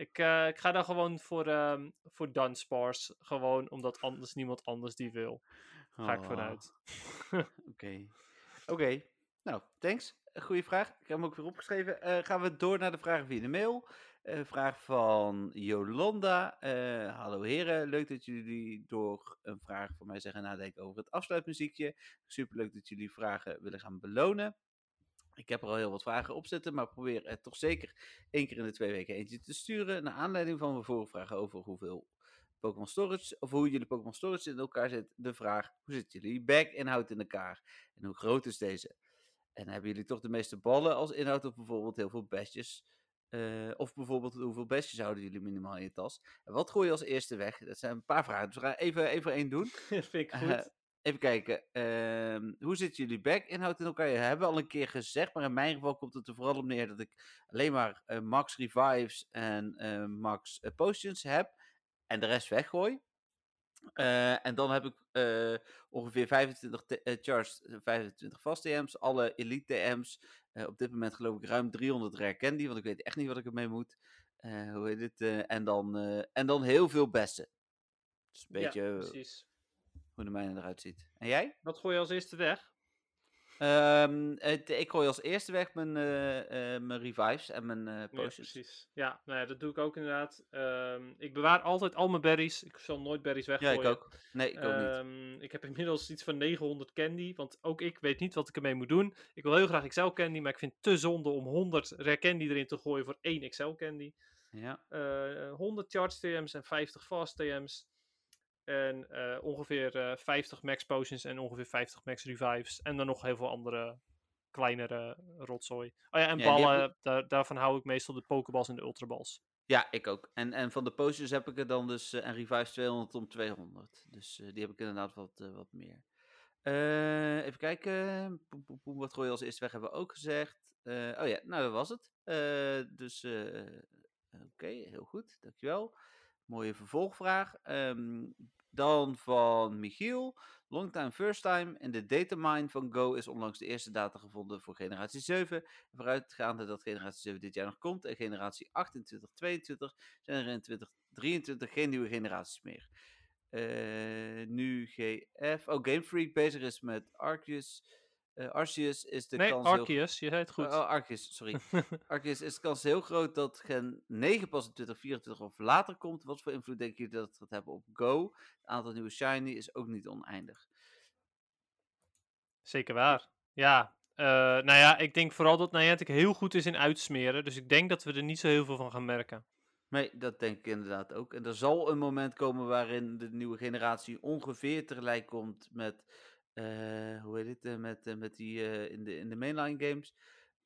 Ik, eh, ik ga dan gewoon voor, ehm voor Dunsparce. Gewoon omdat anders niemand anders die wil. Ga ik Oh, vanuit. <laughs> Oké. Oké. Nou, thanks. Goeie vraag. Ik heb hem ook weer opgeschreven. Eh, gaan we door naar de vragen via de mail. Eh, vraag van Jolanda. Eh, hallo heren, leuk dat jullie door een vraag van mij zeggen nadenken over het afsluitmuziekje. Superleuk dat jullie vragen willen gaan belonen. Ik heb er al heel wat vragen op zitten, maar probeer er toch zeker één keer in de twee weken eentje te sturen. Naar aanleiding van mijn vorige vragen over hoeveel Pokémon Storage, of hoe jullie Pokémon Storage in elkaar zit. De vraag, hoe zit jullie bag-inhoud in elkaar? En hoe groot is deze? En hebben jullie toch de meeste ballen als inhoud of bijvoorbeeld heel veel bestjes? Eh, of bijvoorbeeld hoeveel bestjes houden jullie minimaal in je tas? En wat gooi je als eerste weg? Dat zijn een paar vragen, dus we gaan even, even één doen. <laughs> Dat vind ik Eh, goed. Even kijken. ehm, hoe zit jullie back-inhoud in elkaar? Je hebben we al een keer gezegd, maar in mijn geval komt het er vooral op neer dat ik alleen maar eh, max revives en eh, max eh, potions heb. En de rest weggooi. En dan heb ik ongeveer 25 te- eh, charged, eh, 25 fast TM's, alle elite TM's. Op dit moment geloof ik ruim 300 rare candy, want ik weet echt niet wat ik ermee moet. Hoe heet het? en, dan, en dan heel veel bessen. Een beetje ja, precies. Hoe de mijne eruit ziet. En jij? Wat gooi je als eerste weg? Ehm, het, ik gooi als eerste weg mijn, eh, eh, mijn revives en mijn Ja, potions. precies. Ja, nou ja, dat doe ik ook inderdaad. Ehm, ik bewaar altijd al mijn berries. Ik zal nooit berries ja, weggooien. ik ook. Nee, ik ook niet. Ehm, ik heb inmiddels iets van 900 candy, want ook ik weet niet wat ik ermee moet doen. Ik wil heel graag XL candy, maar ik vind het te zonde om 100 rare candy erin te gooien voor één XL candy. Ja. Eh 100 charge TM's en 50 fast TM's. En eh, ongeveer eh, 50 max potions en ongeveer 50 max revives. En dan nog heel veel andere kleinere rotzooi. Oh ja, en Ja, ballen, daar, daarvan hou ik meestal de pokeballs en de ultraballs. ja, ik ook. En, en van de potions heb ik er dan dus en revives 200 om 200. Dus eh, die heb ik inderdaad wat, wat meer. Even kijken. Poem, poem, poem, wat gooi je als eerste weg, hebben we ook gezegd. Oh ja, nou dat was het. Dus oké, heel goed. Dankjewel. Mooie vervolgvraag. Ehm, dan van Michiel. Longtime first time. In de datamine van Go is onlangs de eerste data gevonden voor generatie 7. Vooruitgaande dat generatie 7 dit jaar nog komt en generatie 28, 22 zijn er in 2023 geen nieuwe generaties meer. Eh, nu GF, oh Game Freak bezig is met Arceus. Eh, Arceus is de nee, kans heel je zei het goed. Oh, Arceus, sorry. <laughs> Arceus is de kans heel groot dat Gen 9 pas in 2024 of later komt. Wat voor invloed denken jullie dat het gaat hebben op Go? Het aantal nieuwe Shiny is ook niet oneindig. Zeker waar. Ja, eh, nou ja, ik denk vooral dat Niantic heel goed is in uitsmeren. Dus ik denk dat we er niet zo heel veel van gaan merken. Nee, dat denk ik inderdaad ook. En er zal een moment komen waarin de nieuwe generatie ongeveer tegelijk komt met, hoe heet het, eh, met, eh, met die eh, in, de, in de mainline games.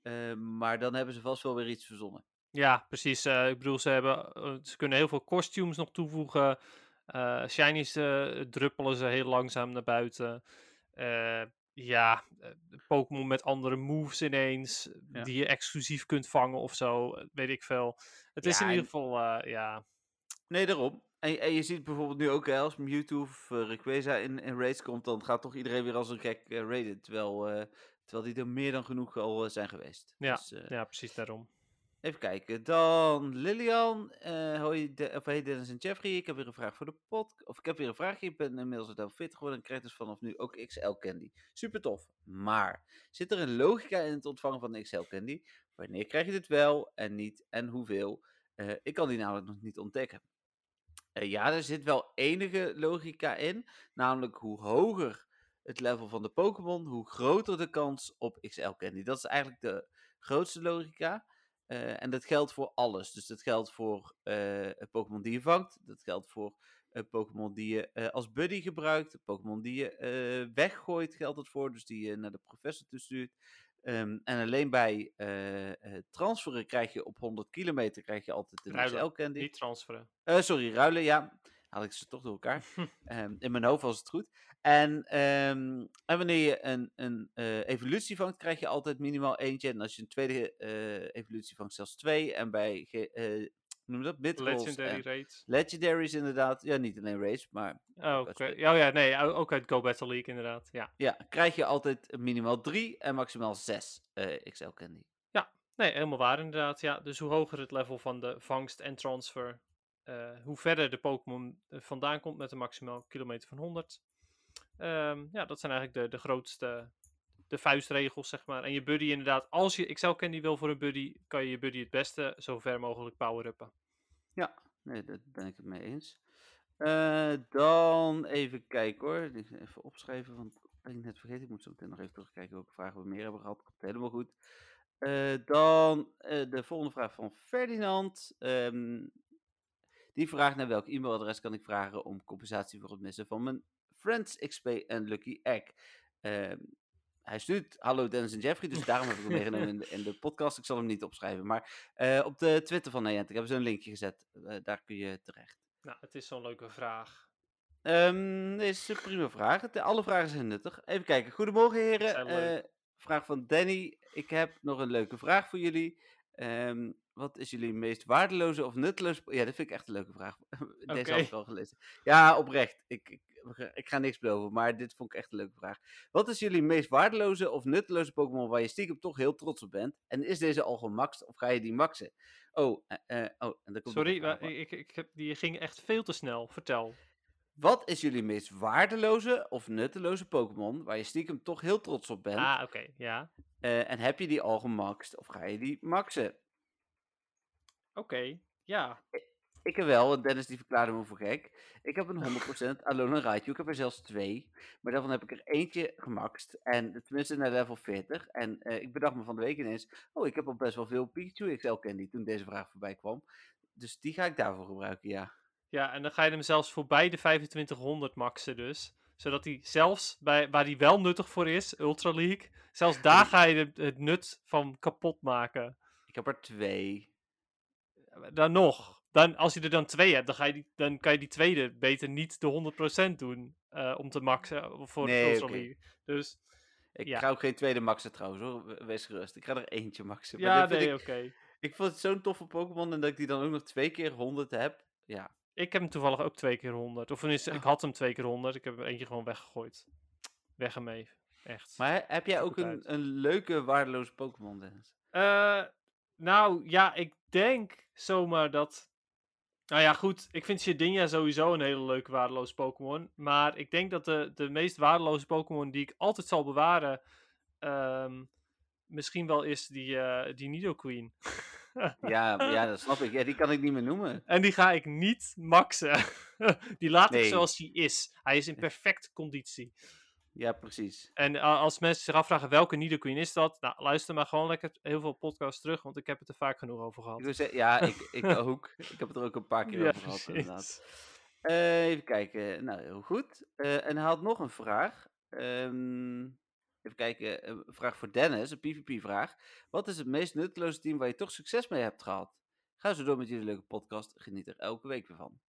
Eh, maar dan hebben ze vast wel weer iets verzonnen. Ja, precies. eh, ik bedoel, ze, hebben, eh, ze kunnen heel veel costumes nog toevoegen. Eh shinies eh, druppelen ze heel langzaam naar buiten. Eh, ja, eh, Pokémon met andere moves ineens. Ja. Die je exclusief kunt vangen of zo. eh, Weet ik veel. Het is in ieder geval, eh, ja. Nee, daarom. En, en je ziet bijvoorbeeld nu ook, hè, als Mewtwo of uh, Rayquaza in, in raids komt, dan gaat toch iedereen weer als een gek eh, raiden. Terwijl, eh, terwijl die er meer dan genoeg al zijn geweest. Ja, Dus, Ja, precies daarom. Even kijken. Dan Lilian. hoi, de, of hey Dennis en Jeffrey. Ik heb weer een vraag voor de pod. Of ik heb weer een vraagje. Ik ben inmiddels level 40 geworden en krijg dus vanaf nu ook XL Candy. Super tof. Maar zit er een logica in het ontvangen van de XL Candy? Wanneer krijg je dit wel en niet en hoeveel? Ik kan die namelijk nog niet ontdekken. Eh, ja, er zit wel enige logica in. Namelijk hoe hoger het level van de Pokémon, hoe groter de kans op XL Candy. Dat is eigenlijk de grootste logica. Eh, en dat geldt voor alles. Dus dat geldt voor een Pokémon die je vangt. Dat geldt voor een Pokémon die je als buddy gebruikt. Pokémon die je weggooit geldt het voor. Dus die je naar de professor toestuurt. Ehm en alleen bij eh, transferen krijg je op 100 kilometer krijg je altijd een Ruilen, XL candy. Niet transferen. Eh, sorry, ruilen, ja. Haal ik ze toch door elkaar. <laughs> Ehm, in mijn hoofd was het goed. En, ehm, en wanneer je een, een evolutie vangt, krijg je altijd minimaal eentje. En als je een tweede evolutie vangt, zelfs twee. En bij, noem dat? Midrolls Legendary en raids. legendaries inderdaad. Ja, niet alleen raids, maar Oh, oké. Oh ja, nee, ook uit Go Battle League inderdaad. Ja, ja, krijg je altijd minimaal drie en maximaal zes eh, XL candy. Nee, helemaal waar inderdaad. Ja, dus hoe hoger het level van de vangst en transfer, eh, hoe verder de Pokémon eh, vandaan komt met een maximaal kilometer van 100. Ehm, ja, dat zijn eigenlijk de, de grootste, de vuistregels, zeg maar. En je buddy inderdaad, als je Excel Candy wil voor een buddy, kan je je buddy het beste zo ver mogelijk power-uppen. Ja, nee, daar ben ik het mee eens. Eh, dan even kijken hoor. Even opschrijven, want dat ben ik net vergeten. Ik moet zo meteen nog even terugkijken welke vragen we meer hebben gehad. Helemaal goed. Eh, dan eh, de volgende vraag van Ferdinand. Ehm, die vraagt naar welk e-mailadres kan ik vragen om compensatie voor het missen van mijn Friends XP en Lucky Egg. Ehm, hij stuurt hallo Dennis en Jeffrey, dus daarom heb ik hem meegenomen in de, in de podcast. Ik zal hem niet opschrijven, maar op de Twitter van Niantic hebben ze een linkje gezet. daar kun je terecht. Nou, het is zo'n leuke vraag. Um, is een prima vraag. alle vragen zijn nuttig. Even kijken. Goedemorgen heren. Uh, vraag van Danny. Ik heb nog een leuke vraag voor jullie. Um, wat is jullie meest waardeloze of nutteloze... Ja, dat vind ik echt een leuke vraag. <laughs> Deze okay. had ik al gelezen. Ja, oprecht. Ik, ik, ik ga niks beloven, maar dit vond ik echt een leuke vraag. Wat is jullie meest waardeloze of nutteloze Pokémon waar je stiekem toch heel trots op bent? En is deze al gemaxt of ga je die maxen? Oh, uh, oh en komt Sorry, maar ik, ik heb, die ging echt veel te snel. Vertel. Wat is jullie meest waardeloze of nutteloze Pokémon waar je stiekem toch heel trots op bent? Ah, oké, ja. Uh, en heb je die al gemaxt of ga je die maxen? Oké, ja. Ik heb wel, Dennis die verklaarde me voor gek. Ik heb een 100% Alolan Raichu. Ik heb er zelfs twee. Maar daarvan heb ik er eentje gemaxt. En tenminste naar level 40. En uh, ik bedacht me van de week ineens. Oh, ik heb al best wel veel Pikachu XL Candy toen deze vraag voorbij kwam. Dus die ga ik daarvoor gebruiken, ja. Ja, en dan ga je hem zelfs voorbij de 2500 maxen dus. Zodat hij zelfs, bij, waar hij wel nuttig voor is, Ultra League, zelfs daar ga je het nut van kapot maken. Ik heb er twee. Dan nog. Dan, als je er dan twee hebt, dan, ga je die, dan kan je die tweede beter niet de 100% doen uh, om te maxen voor nee, Ultra okay. Dus, ik ga ook geen tweede maxen trouwens hoor, wees gerust. Ik ga er eentje maxen. Ja, nee, oké. Okay. Ik vond het zo'n toffe Pokémon en dat ik die dan ook nog twee keer 100 heb. Ja, ik heb hem toevallig ook twee keer 100. Of tenminste, ik had hem twee keer 100. Ik heb hem eentje gewoon weggegooid. Weg ermee. Echt. Maar heb jij ook een, een leuke, waardeloze Pokémon, Dennis? Uh, nou, ja, ik denk zomaar dat... Nou ja, goed. Ik vind Shedinja sowieso een hele leuke, waardeloze Pokémon. Maar ik denk dat de, de meest waardeloze Pokémon die ik altijd zal bewaren... Um, misschien wel is die, uh, die Nidoqueen. <laughs> ja, ja, dat snap ik. Ja, die kan ik niet meer noemen. En die ga ik niet maxen. <laughs> die laat ik zoals hij is. Hij is in perfecte conditie. Ja, precies. En als mensen zich afvragen welke Nidoqueen is dat, nou, luister maar gewoon lekker heel veel podcasts terug, want ik heb het er vaak genoeg over gehad. Ik zeggen, ja, ik, ik <laughs> ook. Ik heb het er ook een paar keer over gehad, inderdaad. Uh, even kijken. Nou, heel goed. Uh, en hij had nog een vraag. Um, Even kijken, een vraag voor Dennis, een PvP-vraag. Wat is het meest nutteloze team waar je toch succes mee hebt gehad? Ga zo door met jullie leuke podcast. Geniet er elke week weer van.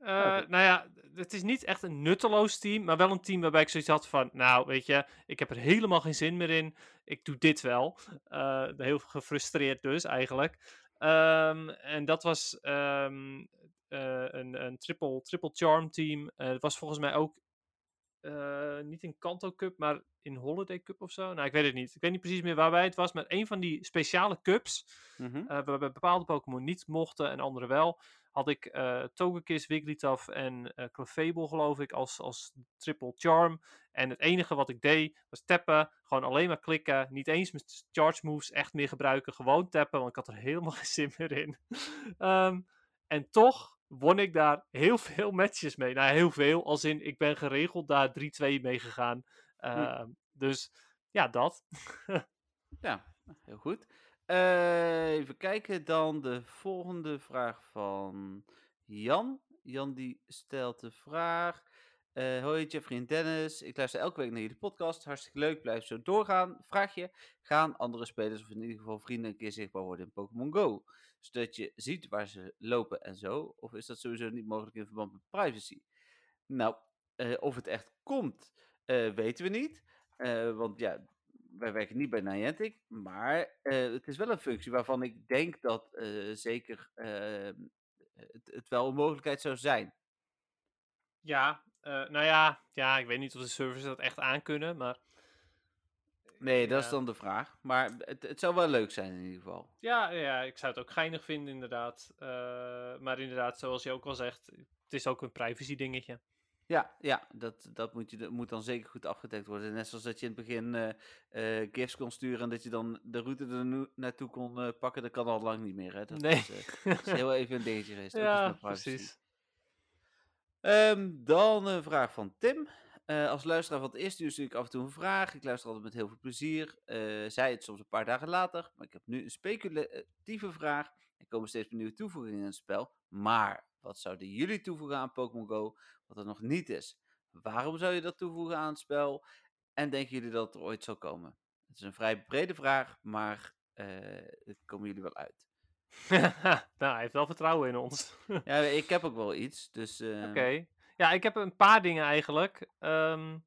Uh, Nou ja, het is niet echt een nutteloos team, maar wel een team waarbij ik zoiets had van, nou weet je, ik heb er helemaal geen zin meer in. Ik doe dit wel. Uh, heel gefrustreerd dus eigenlijk. Um, en dat was um, uh, een, een triple, triple charm team. het was volgens mij ook niet in Kanto Cup, maar in Holiday Cup of zo. Nou, ik weet het niet. Ik weet niet precies meer waarbij het was. Maar een van die speciale cups, mm -hmm. waarbij bepaalde Pokémon niet mochten en andere wel, had ik uh, Togekiss, Wigglytuff en uh, Clefable, geloof ik, als, als triple charm. En het enige wat ik deed, was tappen. Gewoon alleen maar klikken. Niet eens met charge moves echt meer gebruiken. Gewoon tappen, want ik had er <laughs> helemaal geen zin meer in. um, en toch won ik daar heel veel <laughs> matches mee. Nou, heel veel. Als in, ik ben geregeld daar 3-2 mee gegaan. Uh, hm. Dus ja, dat. <laughs> ja, heel goed. Uh, even kijken dan de volgende vraag van Jan. Jan die stelt de vraag. Uh, hoi Jeffrey en Dennis, ik luister elke week naar jullie podcast. Hartstikke leuk, blijf zo doorgaan. Vraag je, gaan andere spelers of in ieder geval vrienden een keer zichtbaar worden in Pokémon Go? Zodat je ziet waar ze lopen en zo? Of is dat sowieso niet mogelijk in verband met privacy? Nou, uh, of het echt komt, weten we niet. want ja, wij werken niet bij Niantic. Maar het is wel een functie waarvan ik denk dat zeker ehm, het, het wel een mogelijkheid zou zijn. Ja, uh, nou ja, ja, ik weet niet of de servers dat echt aankunnen, maar Nee, dat is dan de vraag. Maar het, het zou wel leuk zijn in ieder geval. Ja, ja, ik zou het ook geinig vinden, inderdaad. Eh, maar inderdaad, zoals je ook al zegt, het is ook een privacy dingetje. Ja, ja dat, dat, moet, je, dat moet dan zeker goed afgedekt worden. Net zoals dat je in het begin eh, eh, gifs kon sturen en dat je dan de route er nu- naartoe kon eh, pakken. Dat kan al lang niet meer. Hè? Dat Nee. is, dat is heel even een dingetje geweest. <laughs> ja, precies. Ehm, dan een vraag van Tim. Als luisteraar van het eerste uur stuur ik af en toe een vraag. Ik luister altijd met heel veel plezier. Zij het soms een paar dagen later. Maar ik heb nu een speculatieve vraag. Er komen steeds meer nieuwe toevoegingen in het spel. Maar wat zouden jullie toevoegen aan Pokémon Go wat er nog niet is? Waarom zou je dat toevoegen aan het spel? En denken jullie dat het er ooit zal komen? Het is een vrij brede vraag, maar het komen jullie wel uit. <laughs> nou, hij heeft wel vertrouwen in ons. Ja, <laughs> ik heb ook wel iets. Dus eh, Oké. Ja, ik heb een paar dingen eigenlijk. Ehm,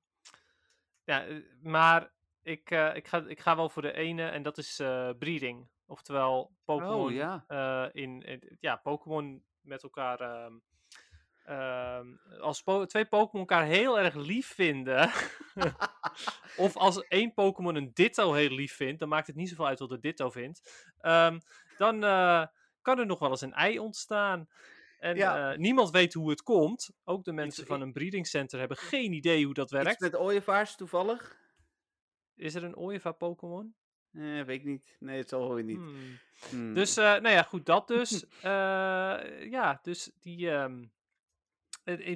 ja, eh, maar ik, eh, ik, ga, ik ga wel voor de ene en dat is breeding. Oftewel Pokémon Oh ja. in, in- ja, Pokémon met elkaar. ehm, ehm, als po- twee Pokémon elkaar heel erg lief vinden. <laughs> of als één Pokémon een Ditto heel lief vindt, dan maakt het niet zoveel uit wat de Ditto vindt. Ehm, dan eh, kan er nog wel eens een ei ontstaan. En Ja. eh, niemand weet hoe het komt. Ook de mensen Iets- van een breedingcenter hebben geen idee hoe dat werkt. met ooievaars toevallig? Is er een Ooievaar Pokémon? Eh, weet ik niet. Nee, het zal hoor niet. Hmm. Hmm. Dus, nou ja, goed, dat dus. <laughs> Ja, dus die ehm,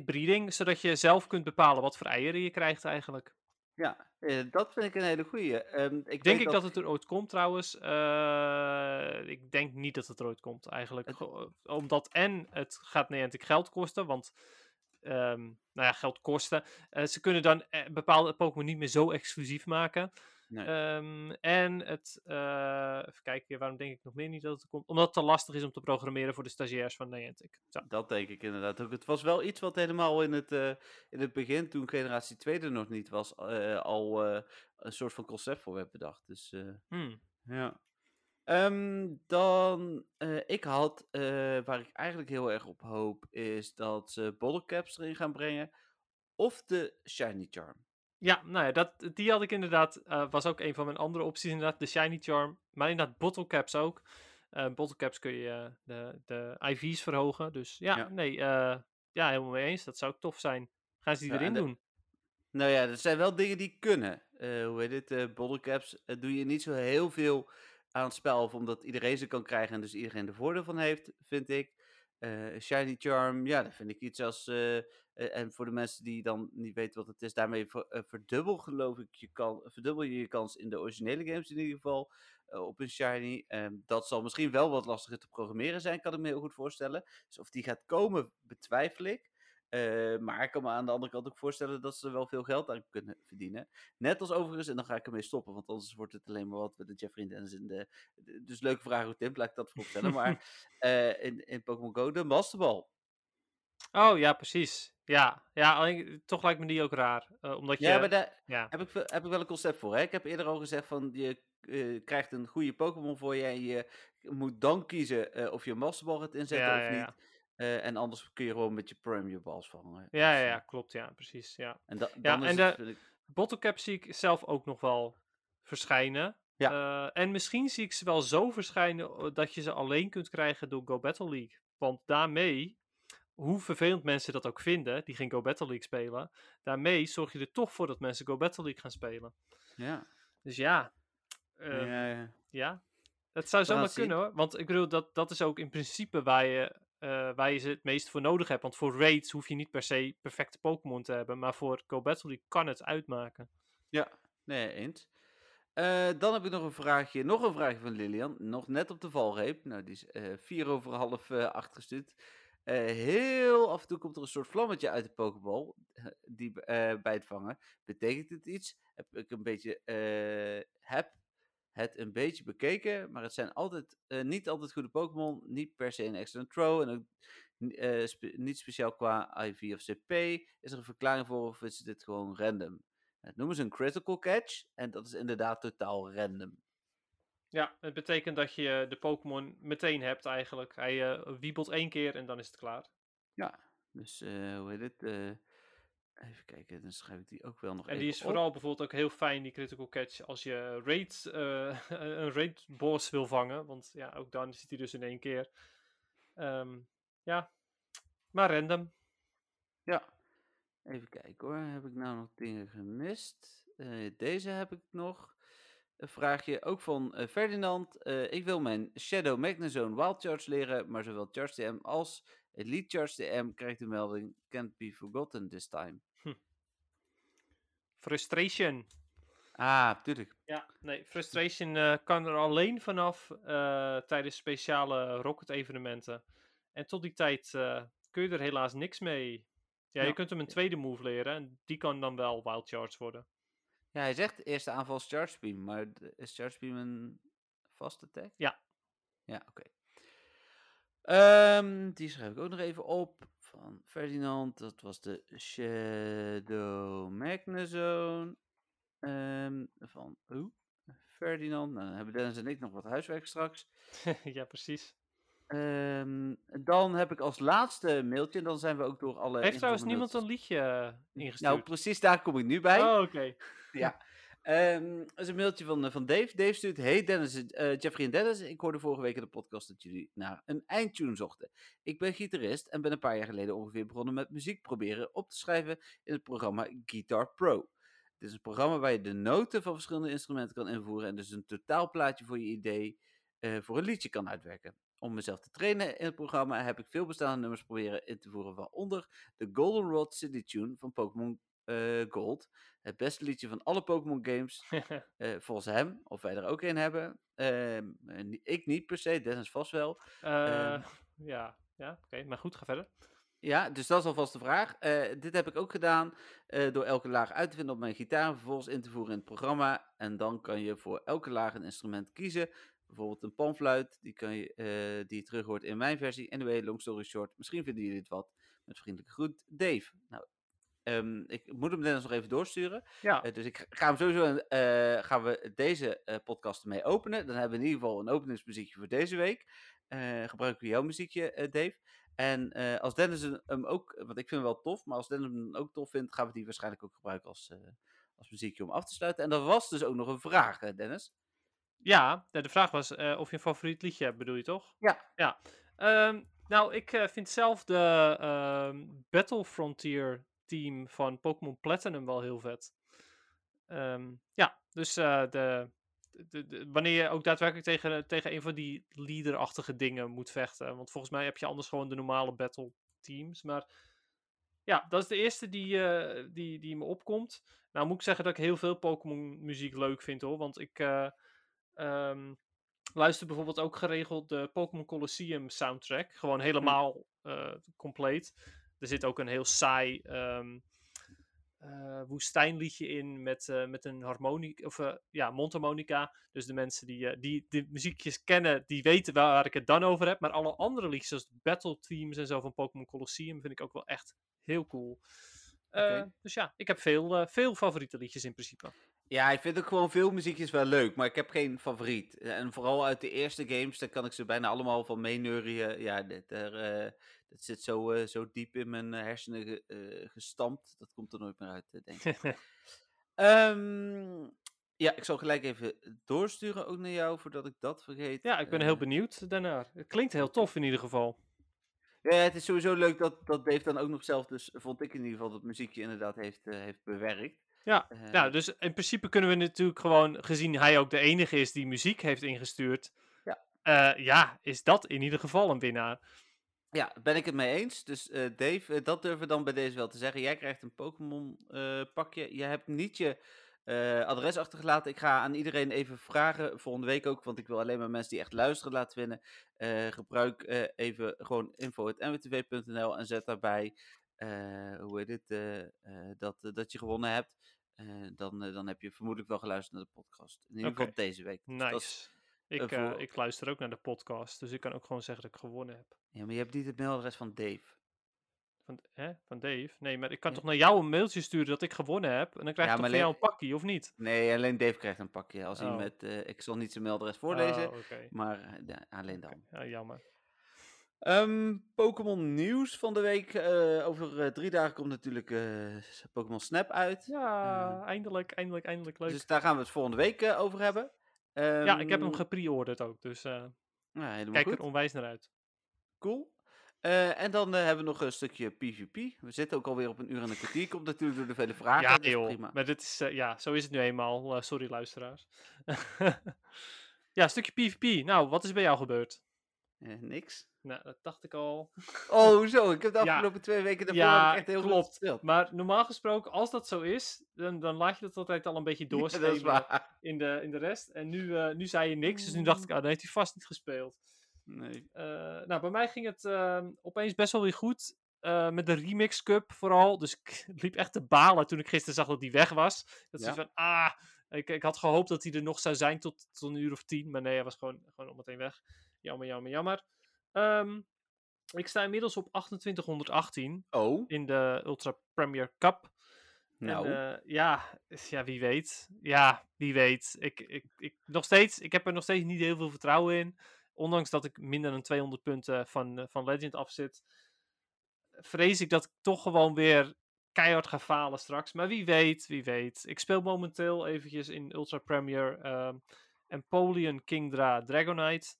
breeding, zodat je zelf kunt bepalen wat voor eieren je krijgt eigenlijk. Ja, eh, dat vind ik een hele goeie. Ehm, ik Denk ik dat het er ooit komt trouwens? Eh, ik denk niet dat het er ooit komt eigenlijk. Het- Omdat en het gaat Niantic geld kosten, want ehm, nou ja, geld kosten. Eh, ze kunnen dan eh, bepaalde Pokémon niet meer zo exclusief maken. Nee. Ehm, en het, eh, even kijken, waarom denk ik nog meer niet dat het komt? Omdat het te lastig is om te programmeren voor de stagiairs van Niantic. Zo. Dat denk ik inderdaad ook. Het was wel iets wat helemaal in het, eh, in het begin, toen generatie 2 er nog niet was, eh, al een soort van concept voor werd bedacht. Dus Hmm. ja. Ehm, dan, ik had, waar ik eigenlijk heel erg op hoop, is dat ze bottle caps erin gaan brengen. Of de shiny charm. Ja, nou ja, dat, die had ik inderdaad, eh, was ook een van mijn andere opties inderdaad, de Shiny Charm, maar inderdaad bottle caps ook. Eh bottle caps kun je eh, de, de IV's verhogen, dus ja, Ja. nee, ja, helemaal mee eens, dat zou ook tof zijn. Gaan ze die Ja, erin de- doen? Nou ja, er zijn wel dingen die kunnen. Hoe heet het? eh bottle caps eh, doe je niet zo heel veel aan het spel. Of omdat iedereen ze kan krijgen en dus iedereen er voordeel van heeft, vind ik. Eh, Shiny Charm, ja, dat vind ik iets als... eh, eh, en voor de mensen die dan niet weten wat het is, daarmee ver- verdubbel geloof ik je kan, verdubbel je je kans in de originele games in ieder geval op een Shiny. Ehm, dat zal misschien wel wat lastiger te programmeren zijn, kan ik me heel goed voorstellen. Dus of die gaat komen, betwijfel ik. Eh, maar ik kan me aan de andere kant ook voorstellen dat ze er wel veel geld aan kunnen verdienen. Net als overigens, en dan ga ik ermee stoppen, want anders wordt het alleen maar wat met de Jeffrey Dennis in de... de- Dus leuke vraag hoe Tim, laat ik dat voorop stellen. <laughs> Maar eh, in, in Pokémon Go, de Masterball. Oh ja, precies. Ja, ja alleen, toch lijkt me die ook raar. eh, omdat je, Ja, maar daar ja. heb ik, wel- heb ik wel een concept voor. Hè? Ik heb eerder al gezegd van, je krijgt een goede Pokémon voor je en je moet dan kiezen of je een Masterball gaat inzetten Ja, of ja, niet. Ja. Eh, en anders kun je gewoon met je Premier Balls vangen. Ja, Dus, ja, eh, ja, klopt, ja, precies, ja. En da- Ja, dan is en het, de- vind ik, Bottle cap zie ik zelf ook nog wel verschijnen. Ja. Eh, en misschien zie ik ze wel zo verschijnen eh, dat je ze alleen kunt krijgen door Go Battle League. Want daarmee, hoe vervelend mensen dat ook vinden, die geen Go Battle League spelen, daarmee zorg je er toch voor dat mensen Go Battle League gaan spelen. ja. Dus ja, ehm, ja, ja. ja. Het zou zomaar kunnen hoor. Want ik bedoel, dat, dat is ook in principe waar je, eh, waar je ze het meest voor nodig hebt. Want voor raids hoef je niet per se perfecte Pokémon te hebben. Maar voor Go Battle League kan het uitmaken. Ja, nee, eens. Eh, dan heb ik nog een vraagje, nog een vraagje van Lilian. Nog net op de valreep. Nou, die is eh, vier over half acht gestuurd. Heel af en toe komt er een soort vlammetje uit de Pokéball. die, bij het vangen. Betekent het iets? Heb ik een beetje, heb het een beetje bekeken. Maar het zijn altijd, eh, niet altijd goede Pokémon. Niet per se een excellent throw. En ook eh, spe- niet speciaal qua IV of CP. Is er een verklaring voor of is dit gewoon random? Het noemen ze een critical catch en dat is inderdaad totaal random. Ja, het betekent dat je de Pokémon meteen hebt eigenlijk. Hij eh, wiebelt één keer en dan is het klaar. Ja, dus eh, hoe heet het? Even kijken, dan schrijf ik die ook wel nog En even die is op. vooral bijvoorbeeld ook heel fijn, die critical catch, als je raid, eh, <laughs> een raid boss wil vangen. Want ja, ook dan zit hij dus in één keer. Ehm, ja, maar random. Ja. Even kijken hoor. Heb ik nou nog dingen gemist? Eh, deze heb ik nog. Een vraagje ook van eh, Ferdinand. Ik wil mijn Shadow Magnezone Wild Charge leren, maar zowel Charge TM als Elite Charge TM krijgt de melding Can't be forgotten this time. Frustration. Ah, tuurlijk. Ja, nee, Frustration eh, kan er alleen vanaf eh, tijdens speciale Rocket evenementen. En tot die tijd eh, kun je er helaas niks mee. Ja, je Ja. kunt hem een tweede move leren en die kan dan wel Wild Charge worden. Ja, hij zegt eerste aanval is Charge Beam, maar is Charge Beam een vast attack? Ja. Ja, oké. Ehm, die schrijf ik ook nog even op. Van Ferdinand. Dat was de Shadow Magnezone. Ehm van oeh, Ferdinand. Nou, dan hebben Dennis en ik nog wat huiswerk straks. <laughs> ja, precies. Ehm, dan heb ik als laatste mailtje. En dan zijn we ook door alle. Heeft trouwens niemand een liedje eh, Nou, ingestuurd? precies daar kom ik nu bij. Oh, oké. Ja. <laughs> Ehm, dat is een mailtje van, eh, van Dave. Dave stuurt: Hey Dennis, eh, Jeffrey en Dennis. Ik hoorde vorige week in de podcast dat jullie naar een eindtune zochten. Ik ben gitarist en ben een paar jaar geleden ongeveer begonnen met muziek proberen op te schrijven in het programma Guitar Pro. Dit is een programma waar je de noten van verschillende instrumenten kan invoeren en dus een totaalplaatje voor je idee eh, voor een liedje kan uitwerken. Om mezelf te trainen in het programma heb ik veel bestaande nummers proberen in te voeren, waaronder de Goldenrod City Tune van Pokémon eh, Gold. Het beste liedje van alle Pokémon games, <laughs> eh, volgens hem, of wij er ook een hebben. Ehm, eh, ik niet per se, Dennis vast wel. Eh, Ehm. <laughs> ja, ja oké. Maar goed, ga verder. Ja, dus dat is alvast de vraag. Dit heb ik ook gedaan door elke laag uit te vinden op mijn gitaar en vervolgens in te voeren in het programma. En dan kan je voor elke laag een instrument kiezen. Bijvoorbeeld een panfluit, die, kan je, die je terug hoort in mijn versie. Anyway, long story short, misschien vinden jullie het wat. Met vriendelijke groet, Dave. Nou, ehm, ik moet hem Dennis nog even doorsturen. Ja, Eh, dus ik ga hem sowieso, eh, gaan we deze eh, podcast ermee openen. Dan hebben we in ieder geval een openingsmuziekje voor deze week. Gebruiken we jouw muziekje, Dave. En als Dennis hem- ook, want ik vind hem wel tof, maar als Dennis hem ook tof vindt, gaan we die waarschijnlijk ook gebruiken als, als muziekje om af te sluiten. En er was dus ook nog een vraag, Dennis. ja de vraag was of je een favoriet liedje hebt, bedoel je toch? Ja. Ja. Ehm, nou, ik vind zelf de ehm, Battle Frontier team van Pokémon Platinum wel heel vet. Ehm, ja, dus eh, de, de, de- wanneer je ook daadwerkelijk tegen, tegen een van die leaderachtige dingen moet vechten. Want volgens mij heb je anders gewoon de normale battle teams. Maar ja, dat is de eerste die, eh, die, die me opkomt. Nou moet ik zeggen dat ik heel veel Pokémon muziek leuk vind hoor. Want ik eh, ehm, luister bijvoorbeeld ook geregeld de Pokémon Colosseum soundtrack. Gewoon helemaal eh, compleet. Er zit ook een heel saai ehm, eh, woestijnliedje in met, eh, met een harmonica, of eh, ja, mondharmonica. Dus de mensen die, die de muziekjes kennen, die weten waar, waar ik het dan over heb. Maar alle andere liedjes, zoals battle themes en zo van Pokémon Colosseum, vind ik ook wel echt heel cool. Dus ja, ik heb veel, veel favoriete liedjes in principe. Ja, ik vind ook gewoon veel muziekjes wel leuk, maar ik heb geen favoriet. En vooral uit de eerste games, daar kan ik ze bijna allemaal van meeneurien. Ja, eh, dat zit zo, eh, zo diep in mijn eh, hersenen ge- eh, gestampt. Dat komt er nooit meer uit, denk ik. <laughs> Ehm, ja, ik zal gelijk even doorsturen ook naar jou, voordat ik dat vergeet. ja, ik ben heel benieuwd daarnaar. Het klinkt heel tof in ieder geval. Ja, het is sowieso leuk dat, dat Dave dan ook nog zelf, dus vond ik in ieder geval, dat muziekje inderdaad heeft, heeft bewerkt. Ja, ja, dus in principe kunnen we natuurlijk gewoon, gezien hij ook de enige is die muziek heeft ingestuurd, Ja. ja, is dat in ieder geval een winnaar. Ja, ben ik het mee eens. Dus eh, Dave, eh, dat durven we dan bij deze wel te zeggen. Jij krijgt een Pokémon eh, pakje. Je hebt niet je adres achtergelaten. Ik ga aan iedereen even vragen, volgende week ook, want ik wil alleen maar mensen die echt luisteren laten winnen. Gebruik even gewoon info.nwtv.nl en zet daarbij, hoe heet het, eh, dat, dat je gewonnen hebt. Dan, dan heb je vermoedelijk wel geluisterd naar de podcast. In ieder geval deze week. Dus Nice. Ik, eh, eh, voor- ik luister ook naar de podcast, dus ik kan ook gewoon zeggen dat ik gewonnen heb. ja, maar je hebt niet het mailadres van Dave. Van, hè? van Dave? Nee, maar ik kan Ja. toch naar jou een mailtje sturen dat ik gewonnen heb? En dan krijg Ja, ik toch van jou een pakje, of niet? Nee, alleen Dave krijgt een pakje. Als hij Oh. met, eh, ik zal niet zijn mailadres voorlezen, Oh, maar ja, alleen dan. Ja, jammer. Ehm, Pokémon nieuws van de week. Over drie dagen komt natuurlijk Pokémon Snap uit. Ja, eindelijk, eindelijk, eindelijk leuk. Dus daar gaan we het volgende week over hebben. Ja, ik heb hem Ehm, gepre-orderd ook, dus helemaal kijk goed. er onwijs naar uit. Cool. Eh, en dan eh, hebben we nog een stukje PvP. We zitten ook alweer op een uur en een kwartier. Komt natuurlijk door de vele vragen. ja, dus joh. prima. Maar dit is, ja, zo is het nu eenmaal. Sorry, luisteraars. <laughs> ja, stukje PvP. Nou, wat is bij jou gebeurd? Eh, niks. Nou, dat dacht ik al. <laughs> Oh, zo. Ik heb de Ja. afgelopen twee weken daarvoor Ja, echt heel goed klopt. gespeeld. Maar normaal gesproken, als dat zo is, dan, dan laat je dat altijd al een beetje <laughs> Ja, waar. in, de, in de rest. En nu, eh, nu zei je niks, dus nu dacht ik, ah, dan heeft hij vast niet gespeeld. Nee. Eh, nou, bij mij ging het ehm, opeens best wel weer goed. eh, met de Remix Cup vooral. Dus ik <laughs> liep echt te balen toen ik gisteren zag dat die weg was. Dat is van, ah, ik, ik had gehoopt dat hij er nog zou zijn tot, tot een uur of tien. Maar nee, hij was gewoon, gewoon al meteen weg. Jammer, jammer, jammer. Ehm, ik sta inmiddels op 2818 Oh, in de Ultra Premier Cup. nou. En, eh, ja, ja, wie weet. Ja, wie weet. Ik, ik, ik, nog steeds, ik heb er nog steeds niet heel veel vertrouwen in. Ondanks dat ik minder dan 200 punten van, eh, van Legend afzit. Vrees ik dat ik toch gewoon weer keihard ga falen straks. Maar wie weet, wie weet. Ik speel momenteel eventjes in Ultra Premier ehm Empoleon Kingdra Dragonite.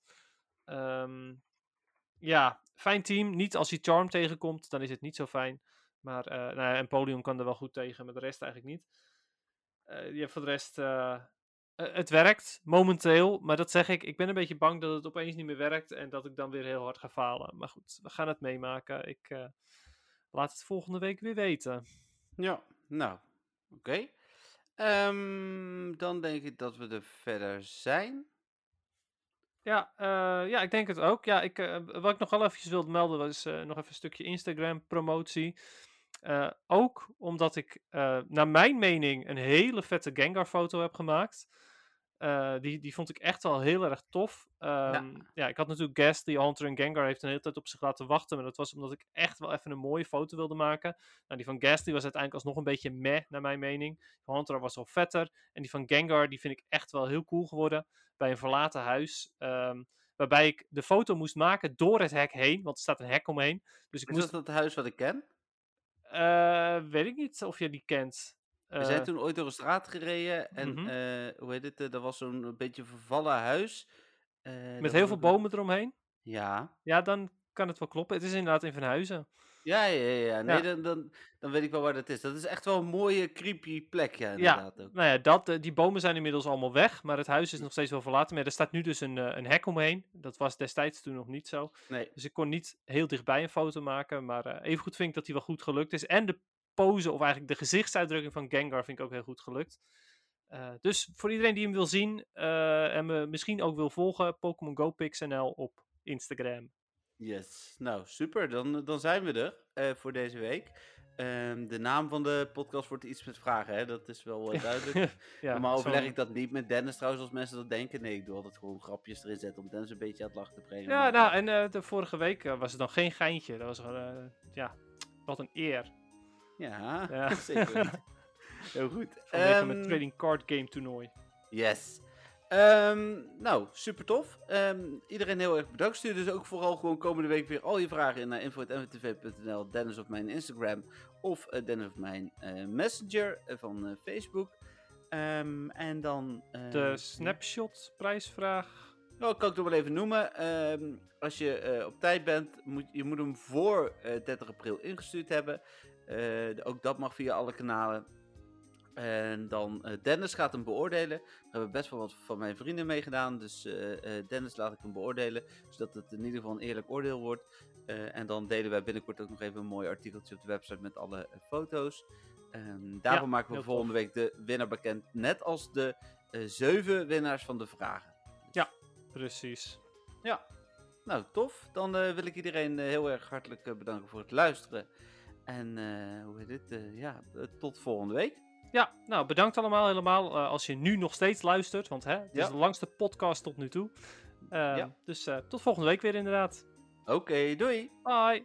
Ehm, ja, fijn team. Niet als je Charm tegenkomt, dan is het niet zo fijn. Maar eh nou ja, Empoleon kan er wel goed tegen, maar de rest eigenlijk niet. Eh, ja, voor de rest, eh, het werkt momenteel. Maar dat zeg ik, ik ben een beetje bang dat het opeens niet meer werkt. En dat ik dan weer heel hard ga falen. Maar goed, we gaan het meemaken. Ik laat het volgende week weer weten. Ja, nou. Oké. Ehm, dan denk ik dat we er verder zijn. Ja, eh, ja, ik denk het ook. Ja, ik, eh, wat ik nog wel eventjes wilde melden was eh, nog even een stukje Instagram promotie. Eh, ook omdat ik, naar mijn mening, een hele vette Gengar foto heb gemaakt. Eh, die, die vond ik echt wel heel erg tof. Ehm, ja. ik had natuurlijk Ghastly, Hunter en Gengar heeft een hele tijd op zich laten wachten. Maar dat was omdat ik echt wel even een mooie foto wilde maken. Nou, die van Ghastly was uiteindelijk alsnog een beetje meh, naar mijn mening. Die Hunter was al vetter. En die van Gengar, die vind ik echt wel heel cool geworden. Bij een verlaten huis. ehm, waarbij ik de foto moest maken door het hek heen. Want er staat een hek omheen. Dus ik Is moest... dat het huis wat ik ken? eh, weet ik niet of je die kent. We zijn Eh, toen ooit door een straat gereden en Mhm. eh, hoe heet het? eh, er was zo'n beetje vervallen huis. dat met heel veel bomen eromheen. Ja. Ja, dan kan het wel kloppen. Het is inderdaad in Van Huizen. Ja, ja, ja. ja. Nee, Ja. Dan, dan, dan weet ik wel waar dat is. Dat is echt wel een mooie, creepy plek, ja, Ja, inderdaad ook. nou ja, dat, die bomen zijn inmiddels allemaal weg, maar het huis is nog steeds wel verlaten. Maar er staat nu dus een, een hek omheen. Dat was destijds toen nog niet zo. Nee. Dus ik kon niet heel dichtbij een foto maken, maar eh evengoed vind ik dat die wel goed gelukt is. En de pose, of eigenlijk de gezichtsuitdrukking van Gengar vind ik ook heel goed gelukt. Eh, dus voor iedereen die hem wil zien eh, en me misschien ook wil volgen, Pokémon Go PixNL op Instagram. Yes. Nou, super. Dan, dan zijn we er eh, voor deze week. Ehm, de naam van de podcast wordt iets met vragen, hè? Dat is wel eh, duidelijk. <laughs> ja, Normaal zo'n- overleg ik dat niet met Dennis trouwens, als mensen dat denken. Nee, ik doe altijd gewoon grapjes erin zetten om Dennis een beetje aan het lachen te brengen. Ja, maar, nou, eh, en eh, de vorige week eh, was het dan geen geintje. Dat was eh, ja, wat een eer. Ja, Ja. <laughs> zeker. Heel goed. Vanwege mijn Ehm, trading card game toernooi. Yes. Ehm, nou, super tof. Ehm, iedereen heel erg bedankt. Stuur dus ook vooral gewoon komende week weer al je vragen in naar info.mvtv.nl, Dennis op mijn Instagram of eh, Dennis op mijn eh, Messenger eh, van Facebook. En dan... De snapshot prijsvraag. Nou, kan ik nog wel even noemen. Als je op tijd bent, moet je moet hem voor eh 30 april ingestuurd hebben. Eh, ook dat mag via alle kanalen. En dan eh, Dennis gaat hem beoordelen. Er hebben best wel wat van mijn vrienden meegedaan. Dus eh, Dennis laat ik hem beoordelen. Zodat het in ieder geval een eerlijk oordeel wordt. En dan delen wij binnenkort ook nog even een mooi artikeltje op de website met alle foto's. Ehm, daarvoor Ja, maken we volgende week de winnaar bekend. Net als de zeven winnaars van de vragen. Dus- Precies. nou, tof. Dan wil ik iedereen heel erg hartelijk bedanken voor het luisteren. En eh, hoe heet het? eh, ja, eh, tot volgende week. Ja, nou bedankt allemaal helemaal als je nu nog steeds luistert. Want hè, het is de langste podcast tot nu toe. Eh, Ja. Dus tot volgende week weer inderdaad. Oké, doei. Bye.